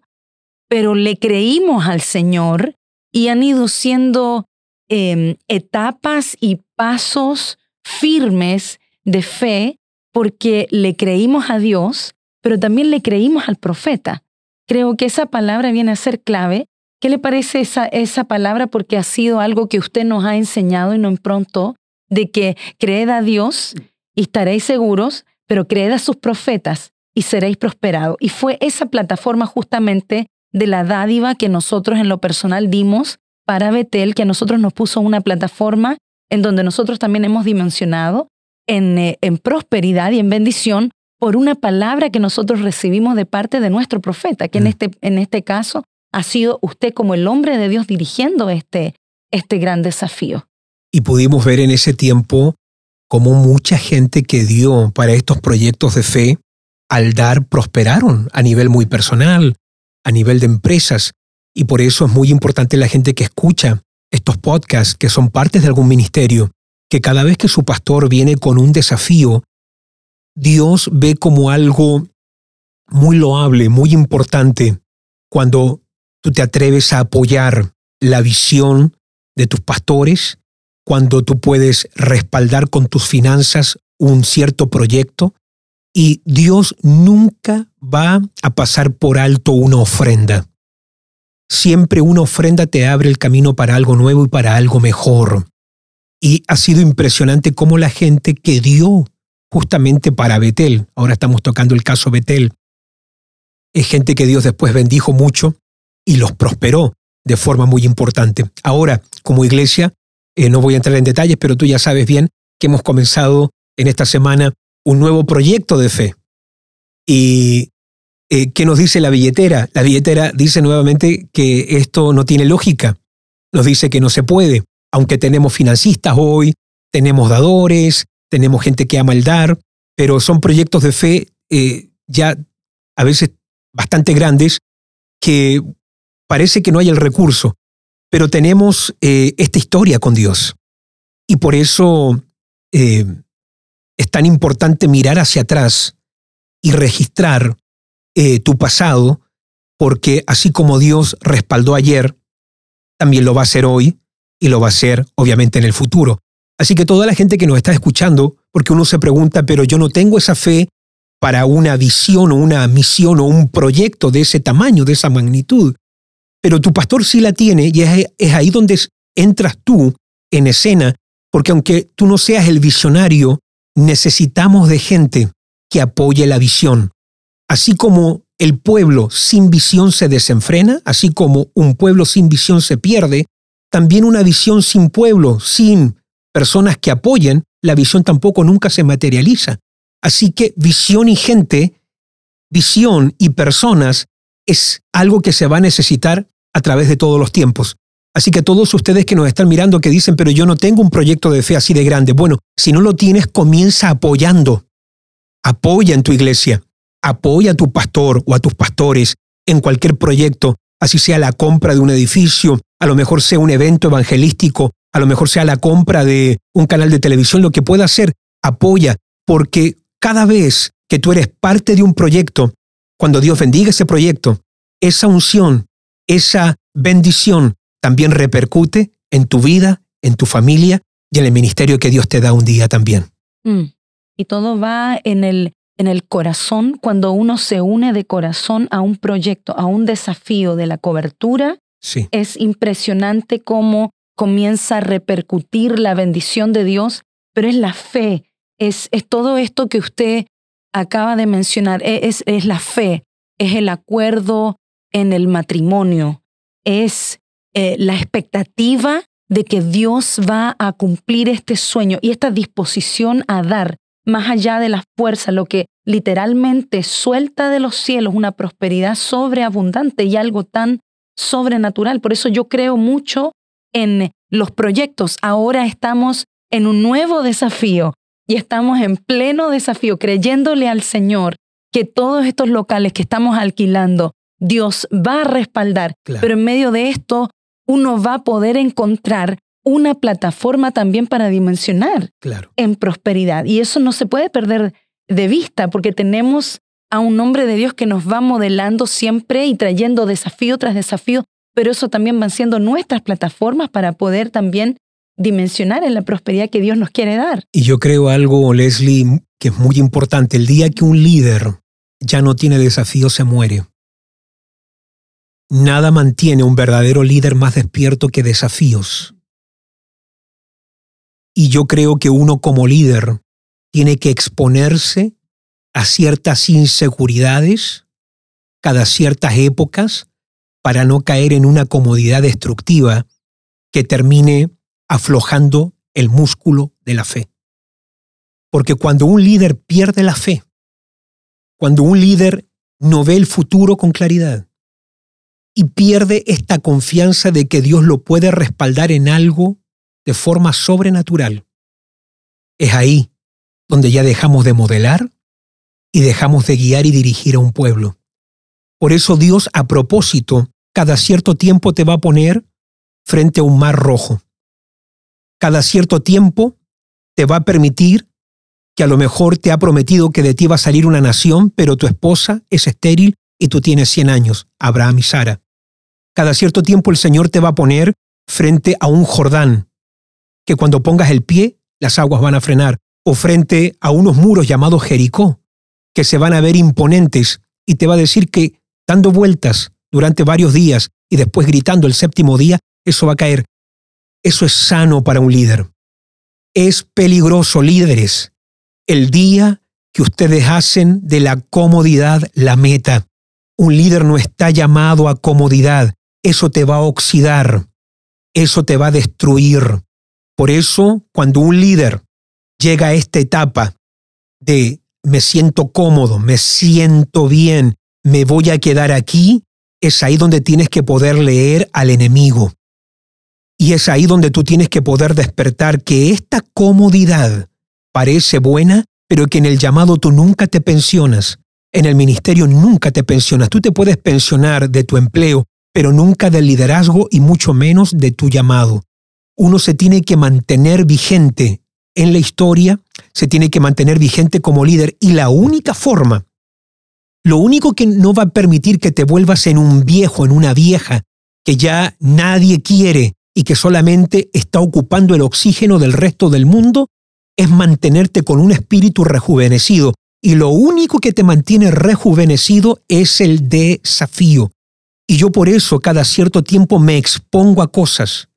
pero le creímos al Señor y han ido siendo em, etapas y pasos firmes de fe porque le creímos a Dios, pero también le creímos al profeta. Creo que esa palabra viene a ser clave. ¿Qué le parece esa, esa palabra? Porque ha sido algo que usted nos ha enseñado y no en pronto, de que creed a Dios y estaréis seguros, pero creed a sus profetas y seréis prosperados. Y fue esa plataforma justamente de la dádiva que nosotros en lo personal dimos para Betel, que a nosotros nos puso una plataforma en donde nosotros también hemos dimensionado en, eh, en prosperidad y en bendición por una palabra que nosotros recibimos de parte de nuestro profeta, que en, mm. este, en este caso ha sido usted como el hombre de Dios dirigiendo este, este gran desafío. Y pudimos ver en ese tiempo cómo mucha gente que dio para estos proyectos de fe, al dar, prosperaron a nivel muy personal, a nivel de empresas. Y por eso es muy importante la gente que escucha estos podcasts, que son partes de algún ministerio, que cada vez que su pastor viene con un desafío, Dios ve como algo muy loable, muy importante, cuando tú te atreves a apoyar la visión de tus pastores, cuando tú puedes respaldar con tus finanzas un cierto proyecto, y Dios nunca va a pasar por alto una ofrenda. Siempre una ofrenda te abre el camino para algo nuevo y para algo mejor. Y ha sido impresionante cómo la gente que dio justamente para Betel, ahora estamos tocando el caso Betel, es gente que Dios después bendijo mucho y los prosperó de forma muy importante. Ahora, como iglesia, eh, no voy a entrar en detalles, pero tú ya sabes bien que hemos comenzado en esta semana un nuevo proyecto de fe. ¿Y eh, qué nos dice la billetera? La billetera dice nuevamente que esto no tiene lógica. Nos dice que no se puede, aunque tenemos financistas hoy, tenemos dadores, tenemos gente que ama el dar, pero son proyectos de fe eh, ya a veces bastante grandes que parece que no hay el recurso, pero tenemos eh, esta historia con Dios. Y por eso es tan importante mirar hacia atrás y registrar eh, tu pasado, porque así como Dios respaldó ayer, también lo va a hacer hoy y lo va a hacer obviamente en el futuro. Así que toda la gente que nos está escuchando, porque uno se pregunta, pero yo no tengo esa fe para una visión o una misión o un proyecto de ese tamaño, de esa magnitud. Pero tu pastor sí la tiene y es, es ahí donde entras tú en escena, porque aunque tú no seas el visionario, necesitamos de gente que apoye la visión. Así como el pueblo sin visión se desenfrena, así como un pueblo sin visión se pierde, también una visión sin pueblo, sin personas que apoyen, la visión tampoco nunca se materializa. Así que visión y gente, visión y personas es algo que se va a necesitar a través de todos los tiempos. Así que todos ustedes que nos están mirando que dicen, pero yo no tengo un proyecto de fe así de grande. Bueno, si no lo tienes, comienza apoyando. Apoya en tu iglesia. Apoya a tu pastor o a tus pastores en cualquier proyecto, así sea la compra de un edificio, a lo mejor sea un evento evangelístico, a lo mejor sea la compra de un canal de televisión, lo que pueda ser, apoya, porque cada vez que tú eres parte de un proyecto, cuando Dios bendiga ese proyecto, esa unción, esa bendición también repercute en tu vida, en tu familia y en el ministerio que Dios te da un día también. Mm. Y todo va en el, en el corazón, cuando uno se une de corazón a un proyecto, a un desafío de la cobertura. Sí. Es impresionante cómo comienza a repercutir la bendición de Dios, pero es la fe, es, es todo esto que usted acaba de mencionar, e, es, es la fe, es el acuerdo en el matrimonio, es eh, la expectativa de que Dios va a cumplir este sueño y esta disposición a dar más allá de la fuerza, lo que literalmente suelta de los cielos una prosperidad sobreabundante y algo tan sobrenatural. Por eso yo creo mucho en los proyectos. Ahora estamos en un nuevo desafío y estamos en pleno desafío, creyéndole al Señor que todos estos locales que estamos alquilando, Dios va a respaldar. Pero en medio de esto, uno va a poder encontrar una plataforma también para dimensionar en prosperidad. Y eso no se puede perder de vista porque tenemos a un hombre de Dios que nos va modelando siempre y trayendo desafío tras desafío, pero eso también van siendo nuestras plataformas para poder también dimensionar en la prosperidad que Dios nos quiere dar. Y yo creo algo, Leslie, que es muy importante. El día que un líder ya no tiene desafío, se muere. Nada mantiene un verdadero líder más despierto que desafíos. Y yo creo que uno como líder tiene que exponerse a ciertas inseguridades cada ciertas épocas para no caer en una comodidad destructiva que termine aflojando el músculo de la fe. Porque cuando un líder pierde la fe, cuando un líder no ve el futuro con claridad, y pierde esta confianza de que Dios lo puede respaldar en algo de forma sobrenatural. Es ahí donde ya dejamos de modelar y dejamos de guiar y dirigir a un pueblo. Por eso Dios a propósito cada cierto tiempo te va a poner frente a un mar rojo. Cada cierto tiempo te va a permitir que a lo mejor te ha prometido que de ti va a salir una nación, pero tu esposa es estéril y tú tienes 100 años, Abraham y Sara. Cada cierto tiempo el Señor te va a poner frente a un Jordán, que cuando pongas el pie, las aguas van a frenar, o frente a unos muros llamados Jericó, que se van a ver imponentes, y te va a decir que dando vueltas durante varios días y después gritando el séptimo día, eso va a caer. Eso es sano para un líder. Es peligroso, líderes, el día que ustedes hacen de la comodidad la meta. Un líder no está llamado a comodidad, eso te va a oxidar, eso te va a destruir. Por eso, cuando un líder llega a esta etapa de me siento cómodo, me siento bien, me voy a quedar aquí, es ahí donde tienes que poder leer al enemigo. Y es ahí donde tú tienes que poder despertar que esta comodidad parece buena, pero que en el llamado tú nunca te pensionas, en el ministerio nunca te pensionas. Tú te puedes pensionar de tu empleo, pero nunca del liderazgo y mucho menos de tu llamado. Uno se tiene que mantener vigente en la historia, se tiene que mantener vigente como líder y la única forma lo único que no va a permitir que te vuelvas en un viejo, en una vieja, que ya nadie quiere y que solamente está ocupando el oxígeno del resto del mundo, es mantenerte con un espíritu rejuvenecido. Y lo único que te mantiene rejuvenecido es el desafío. Y yo por eso cada cierto tiempo me expongo a cosas.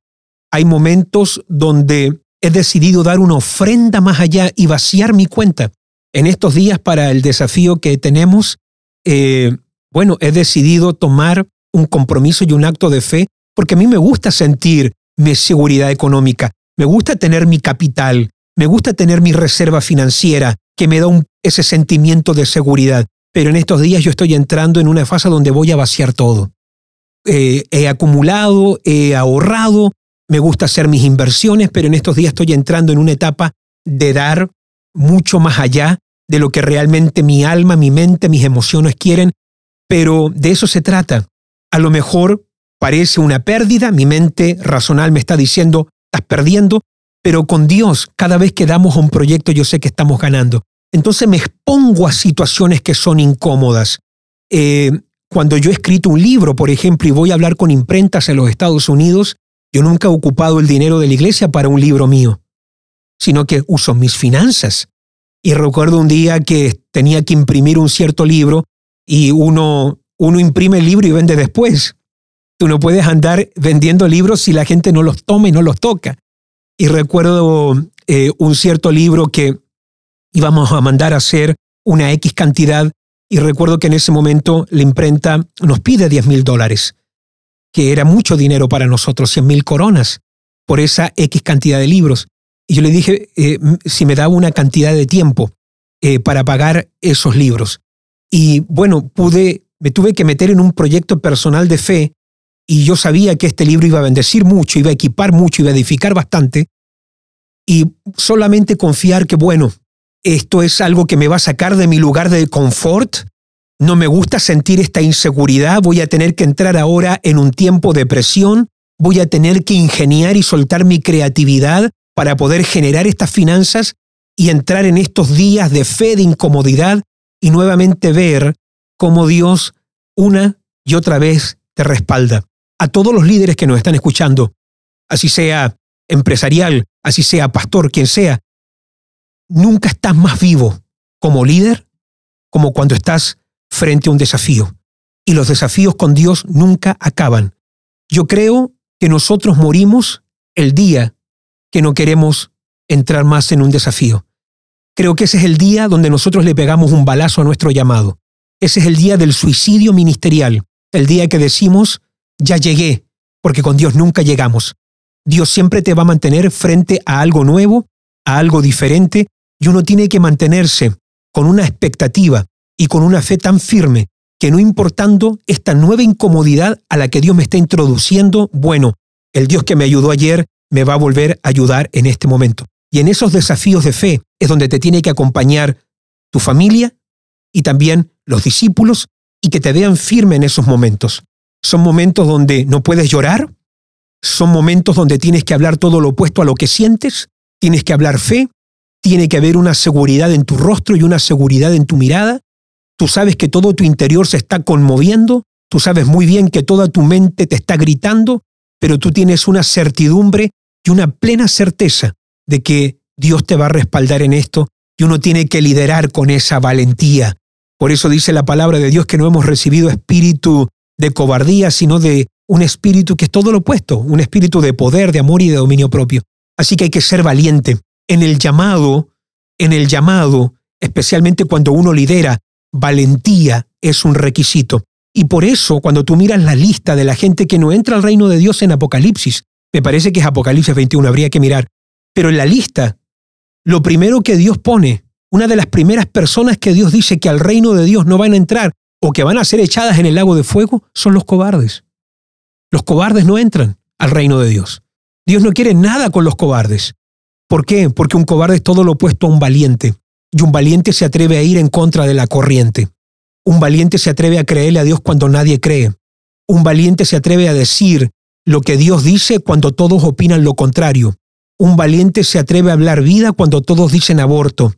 Hay momentos donde he decidido dar una ofrenda más allá y vaciar mi cuenta. En estos días para el desafío que tenemos, eh, bueno, he decidido tomar un compromiso y un acto de fe porque a mí me gusta sentir mi seguridad económica, me gusta tener mi capital, me gusta tener mi reserva financiera que me da ese sentimiento de seguridad. Pero en estos días yo estoy entrando en una fase donde voy a vaciar todo. Eh, he acumulado, he ahorrado, me gusta hacer mis inversiones, pero en estos días estoy entrando en una etapa de dar mucho más allá de lo que realmente mi alma, mi mente, mis emociones quieren, pero de eso se trata. A lo mejor parece una pérdida, mi mente razonal me está diciendo, estás perdiendo, pero con Dios, cada vez que damos un proyecto, yo sé que estamos ganando. Entonces me expongo a situaciones que son incómodas. Eh, cuando yo he escrito un libro, por ejemplo, y voy a hablar con imprentas en los Estados Unidos, yo nunca he ocupado el dinero de la iglesia para un libro mío, sino que uso mis finanzas. Y recuerdo un día que tenía que imprimir un cierto libro y uno, uno imprime el libro y vende después. Tú no puedes andar vendiendo libros si la gente no los toma y no los toca. Y recuerdo eh, un cierto libro que íbamos a mandar a hacer una X cantidad y recuerdo que en ese momento la imprenta nos pide 10 mil dólares, que era mucho dinero para nosotros, 100 mil coronas, por esa X cantidad de libros. Y yo le dije eh, si me daba una cantidad de tiempo eh, para pagar esos libros. Y bueno, pude, me tuve que meter en un proyecto personal de fe y yo sabía que este libro iba a bendecir mucho, iba a equipar mucho, iba a edificar bastante. Y solamente confiar que, bueno, esto es algo que me va a sacar de mi lugar de confort. No me gusta sentir esta inseguridad. Voy a tener que entrar ahora en un tiempo de presión. Voy a tener que ingeniar y soltar mi creatividad para poder generar estas finanzas y entrar en estos días de fe, de incomodidad y nuevamente ver cómo Dios una y otra vez te respalda. A todos los líderes que nos están escuchando, así sea empresarial, así sea pastor, quien sea, nunca estás más vivo como líder como cuando estás frente a un desafío. Y los desafíos con Dios nunca acaban. Yo creo que nosotros morimos el día que no queremos entrar más en un desafío. Creo que ese es el día donde nosotros le pegamos un balazo a nuestro llamado. Ese es el día del suicidio ministerial, el día que decimos, ya llegué, porque con Dios nunca llegamos. Dios siempre te va a mantener frente a algo nuevo, a algo diferente, y uno tiene que mantenerse con una expectativa y con una fe tan firme que no importando esta nueva incomodidad a la que Dios me está introduciendo, bueno, el Dios que me ayudó ayer me va a volver a ayudar en este momento. Y en esos desafíos de fe es donde te tiene que acompañar tu familia y también los discípulos y que te vean firme en esos momentos. Son momentos donde no puedes llorar, son momentos donde tienes que hablar todo lo opuesto a lo que sientes, tienes que hablar fe, tiene que haber una seguridad en tu rostro y una seguridad en tu mirada. Tú sabes que todo tu interior se está conmoviendo, tú sabes muy bien que toda tu mente te está gritando, pero tú tienes una certidumbre y una plena certeza de que Dios te va a respaldar en esto y uno tiene que liderar con esa valentía. Por eso dice la palabra de Dios que no hemos recibido espíritu de cobardía, sino de un espíritu que es todo lo opuesto, un espíritu de poder, de amor y de dominio propio. Así que hay que ser valiente. En el llamado, en el llamado, especialmente cuando uno lidera, valentía es un requisito. Y por eso, cuando tú miras la lista de la gente que no entra al reino de Dios en Apocalipsis, me parece que es Apocalipsis 21, habría que mirar. Pero en la lista, lo primero que Dios pone, una de las primeras personas que Dios dice que al reino de Dios no van a entrar o que van a ser echadas en el lago de fuego, son los cobardes. Los cobardes no entran al reino de Dios. Dios no quiere nada con los cobardes. ¿Por qué? Porque un cobarde es todo lo opuesto a un valiente. Y un valiente se atreve a ir en contra de la corriente. Un valiente se atreve a creerle a Dios cuando nadie cree. Un valiente se atreve a decir lo que Dios dice cuando todos opinan lo contrario. Un valiente se atreve a hablar vida cuando todos dicen aborto.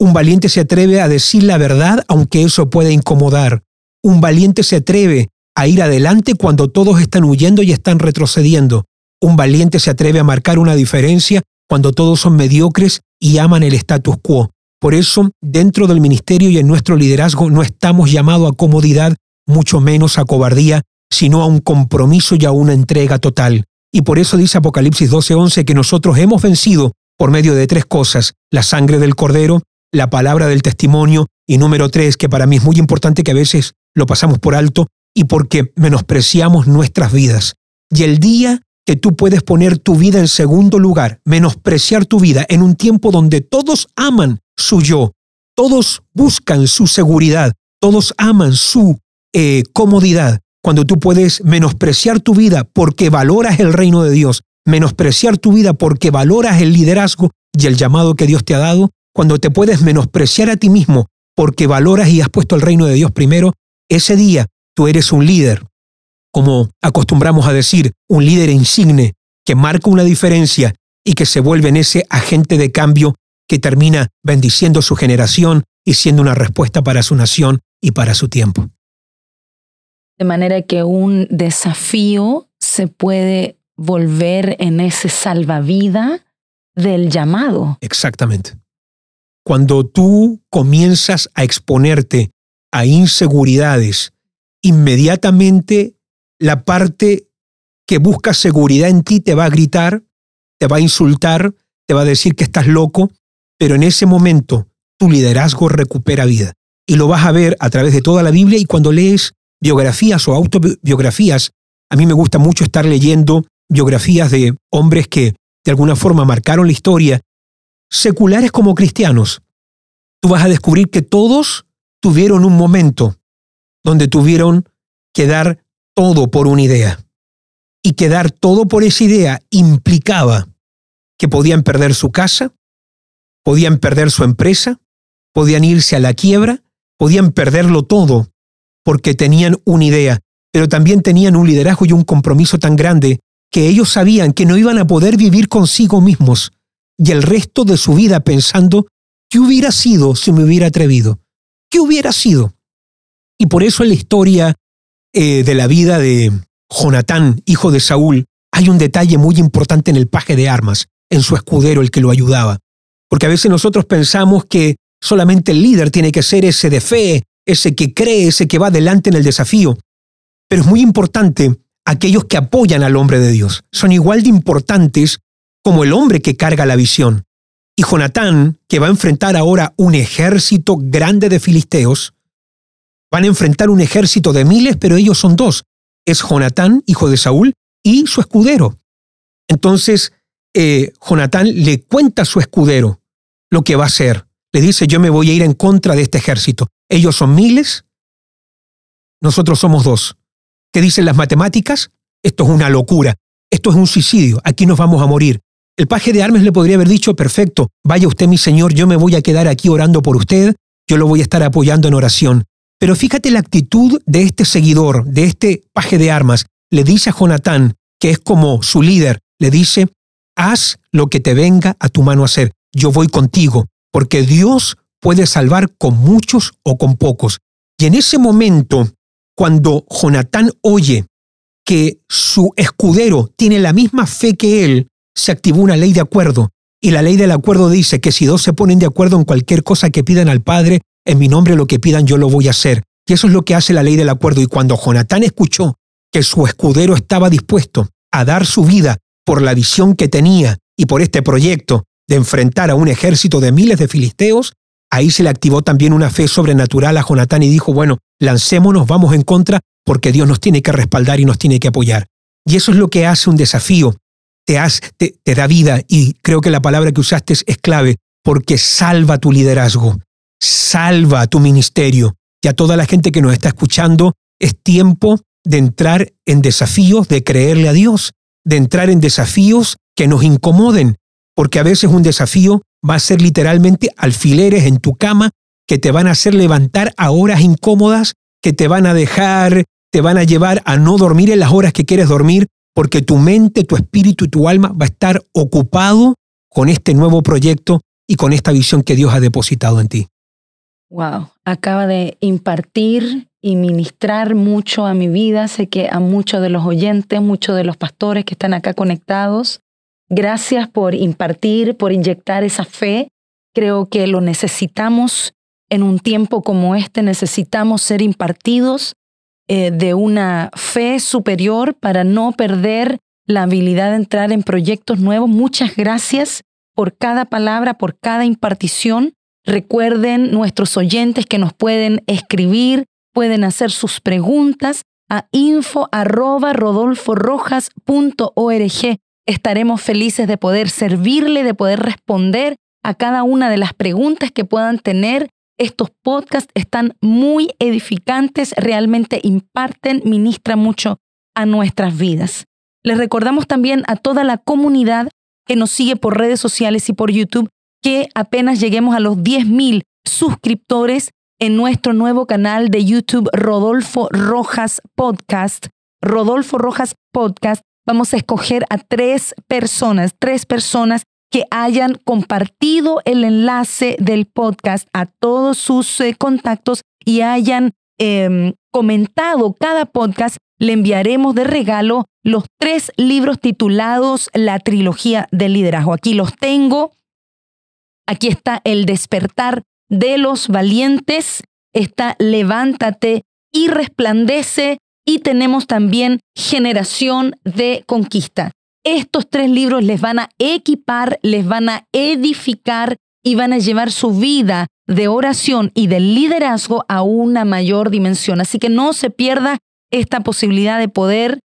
Un valiente se atreve a decir la verdad aunque eso pueda incomodar. Un valiente se atreve a ir adelante cuando todos están huyendo y están retrocediendo. Un valiente se atreve a marcar una diferencia cuando todos son mediocres y aman el status quo. Por eso, dentro del ministerio y en nuestro liderazgo no estamos llamados a comodidad, mucho menos a cobardía, sino a un compromiso y a una entrega total. Y por eso dice Apocalipsis 12:11 que nosotros hemos vencido por medio de tres cosas, la sangre del cordero, la palabra del testimonio y número tres, que para mí es muy importante que a veces lo pasamos por alto, y porque menospreciamos nuestras vidas. Y el día que tú puedes poner tu vida en segundo lugar, menospreciar tu vida en un tiempo donde todos aman su yo, todos buscan su seguridad, todos aman su eh, comodidad, cuando tú puedes menospreciar tu vida porque valoras el reino de Dios, menospreciar tu vida porque valoras el liderazgo y el llamado que Dios te ha dado, cuando te puedes menospreciar a ti mismo porque valoras y has puesto el reino de Dios primero, ese día tú eres un líder, como acostumbramos a decir, un líder insigne que marca una diferencia y que se vuelve en ese agente de cambio que termina bendiciendo su generación y siendo una respuesta para su nación y para su tiempo. De manera que un desafío se puede volver en ese salvavida del llamado. Exactamente. Cuando tú comienzas a exponerte a inseguridades, inmediatamente la parte que busca seguridad en ti te va a gritar, te va a insultar, te va a decir que estás loco, pero en ese momento tu liderazgo recupera vida. Y lo vas a ver a través de toda la Biblia y cuando lees biografías o autobiografías, a mí me gusta mucho estar leyendo biografías de hombres que de alguna forma marcaron la historia, seculares como cristianos. Tú vas a descubrir que todos tuvieron un momento donde tuvieron que dar todo por una idea. Y que dar todo por esa idea implicaba que podían perder su casa, podían perder su empresa, podían irse a la quiebra, podían perderlo todo porque tenían una idea, pero también tenían un liderazgo y un compromiso tan grande que ellos sabían que no iban a poder vivir consigo mismos y el resto de su vida pensando, ¿qué hubiera sido si me hubiera atrevido? ¿Qué hubiera sido? Y por eso en la historia eh, de la vida de Jonatán, hijo de Saúl, hay un detalle muy importante en el paje de armas, en su escudero, el que lo ayudaba. Porque a veces nosotros pensamos que solamente el líder tiene que ser ese de fe, ese que cree, ese que va adelante en el desafío. Pero es muy importante aquellos que apoyan al hombre de Dios. Son igual de importantes como el hombre que carga la visión. Y Jonatán, que va a enfrentar ahora un ejército grande de filisteos, van a enfrentar un ejército de miles, pero ellos son dos. Es Jonatán, hijo de Saúl, y su escudero. Entonces, eh, Jonatán le cuenta a su escudero lo que va a hacer. Le dice, yo me voy a ir en contra de este ejército. Ellos son miles, nosotros somos dos. ¿Qué dicen las matemáticas? Esto es una locura, esto es un suicidio, aquí nos vamos a morir. El paje de armas le podría haber dicho, perfecto, vaya usted mi señor, yo me voy a quedar aquí orando por usted, yo lo voy a estar apoyando en oración. Pero fíjate la actitud de este seguidor, de este paje de armas. Le dice a Jonatán, que es como su líder, le dice, haz lo que te venga a tu mano hacer, yo voy contigo, porque Dios puede salvar con muchos o con pocos. Y en ese momento, cuando Jonatán oye que su escudero tiene la misma fe que él, se activó una ley de acuerdo. Y la ley del acuerdo dice que si dos se ponen de acuerdo en cualquier cosa que pidan al Padre, en mi nombre lo que pidan yo lo voy a hacer. Y eso es lo que hace la ley del acuerdo. Y cuando Jonatán escuchó que su escudero estaba dispuesto a dar su vida por la visión que tenía y por este proyecto de enfrentar a un ejército de miles de filisteos, Ahí se le activó también una fe sobrenatural a Jonatán y dijo, bueno, lancémonos, vamos en contra, porque Dios nos tiene que respaldar y nos tiene que apoyar. Y eso es lo que hace un desafío, te, da vida y creo que la palabra que usaste es clave, porque salva tu liderazgo, salva tu ministerio. Y a toda la gente que nos está escuchando, es tiempo de entrar en desafíos, de creerle a Dios, de entrar en desafíos que nos incomoden, porque a veces un desafío va a ser literalmente alfileres en tu cama que te van a hacer levantar a horas incómodas, que te van a dejar, te van a llevar a no dormir en las horas que quieres dormir, porque tu mente, tu espíritu y tu alma va a estar ocupado con este nuevo proyecto y con esta visión que Dios ha depositado en ti. Wow, acaba de impartir y ministrar mucho a mi vida. Sé que a muchos de los oyentes, muchos de los pastores que están acá conectados. Gracias por impartir, por inyectar esa fe. Creo que lo necesitamos en un tiempo como este. Necesitamos ser impartidos eh, de una fe superior para no perder la habilidad de entrar en proyectos nuevos. Muchas gracias por cada palabra, por cada impartición. Recuerden nuestros oyentes que nos pueden escribir, pueden hacer sus preguntas a info@rodolforojas.org. Estaremos felices de poder servirle, de poder responder a cada una de las preguntas que puedan tener. Estos podcasts están muy edificantes, realmente imparten, ministran mucho a nuestras vidas. Les recordamos también a toda la comunidad que nos sigue por redes sociales y por YouTube que apenas lleguemos a los 10.000 suscriptores en nuestro nuevo canal de YouTube Rodolfo Rojas Podcast. Rodolfo Rojas Podcast. Vamos a escoger a tres personas, tres personas que hayan compartido el enlace del podcast a todos sus eh, contactos y hayan em, comentado cada podcast, le enviaremos de regalo los tres libros titulados La trilogía del liderazgo. Aquí los tengo. Aquí está El despertar de los valientes, está Levántate y resplandece y tenemos también Generación de Conquista. Estos tres libros les van a equipar, les van a edificar y van a llevar su vida de oración y de liderazgo a una mayor dimensión. Así que no se pierda esta posibilidad de poder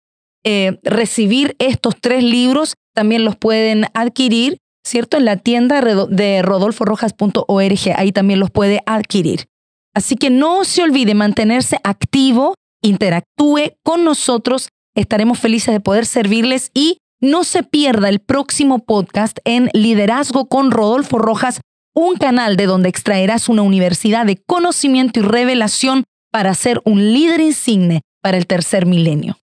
eh, recibir estos tres libros. También los pueden adquirir ¿cierto? En la tienda de rodolforojas.org, ahí también los puede adquirir. Así que no se olvide mantenerse activo, interactúe con nosotros, estaremos felices de poder servirles y no se pierda el próximo podcast en Liderazgo con Rodolfo Rojas, un canal de donde extraerás una universidad de conocimiento y revelación para ser un líder insigne para el tercer milenio.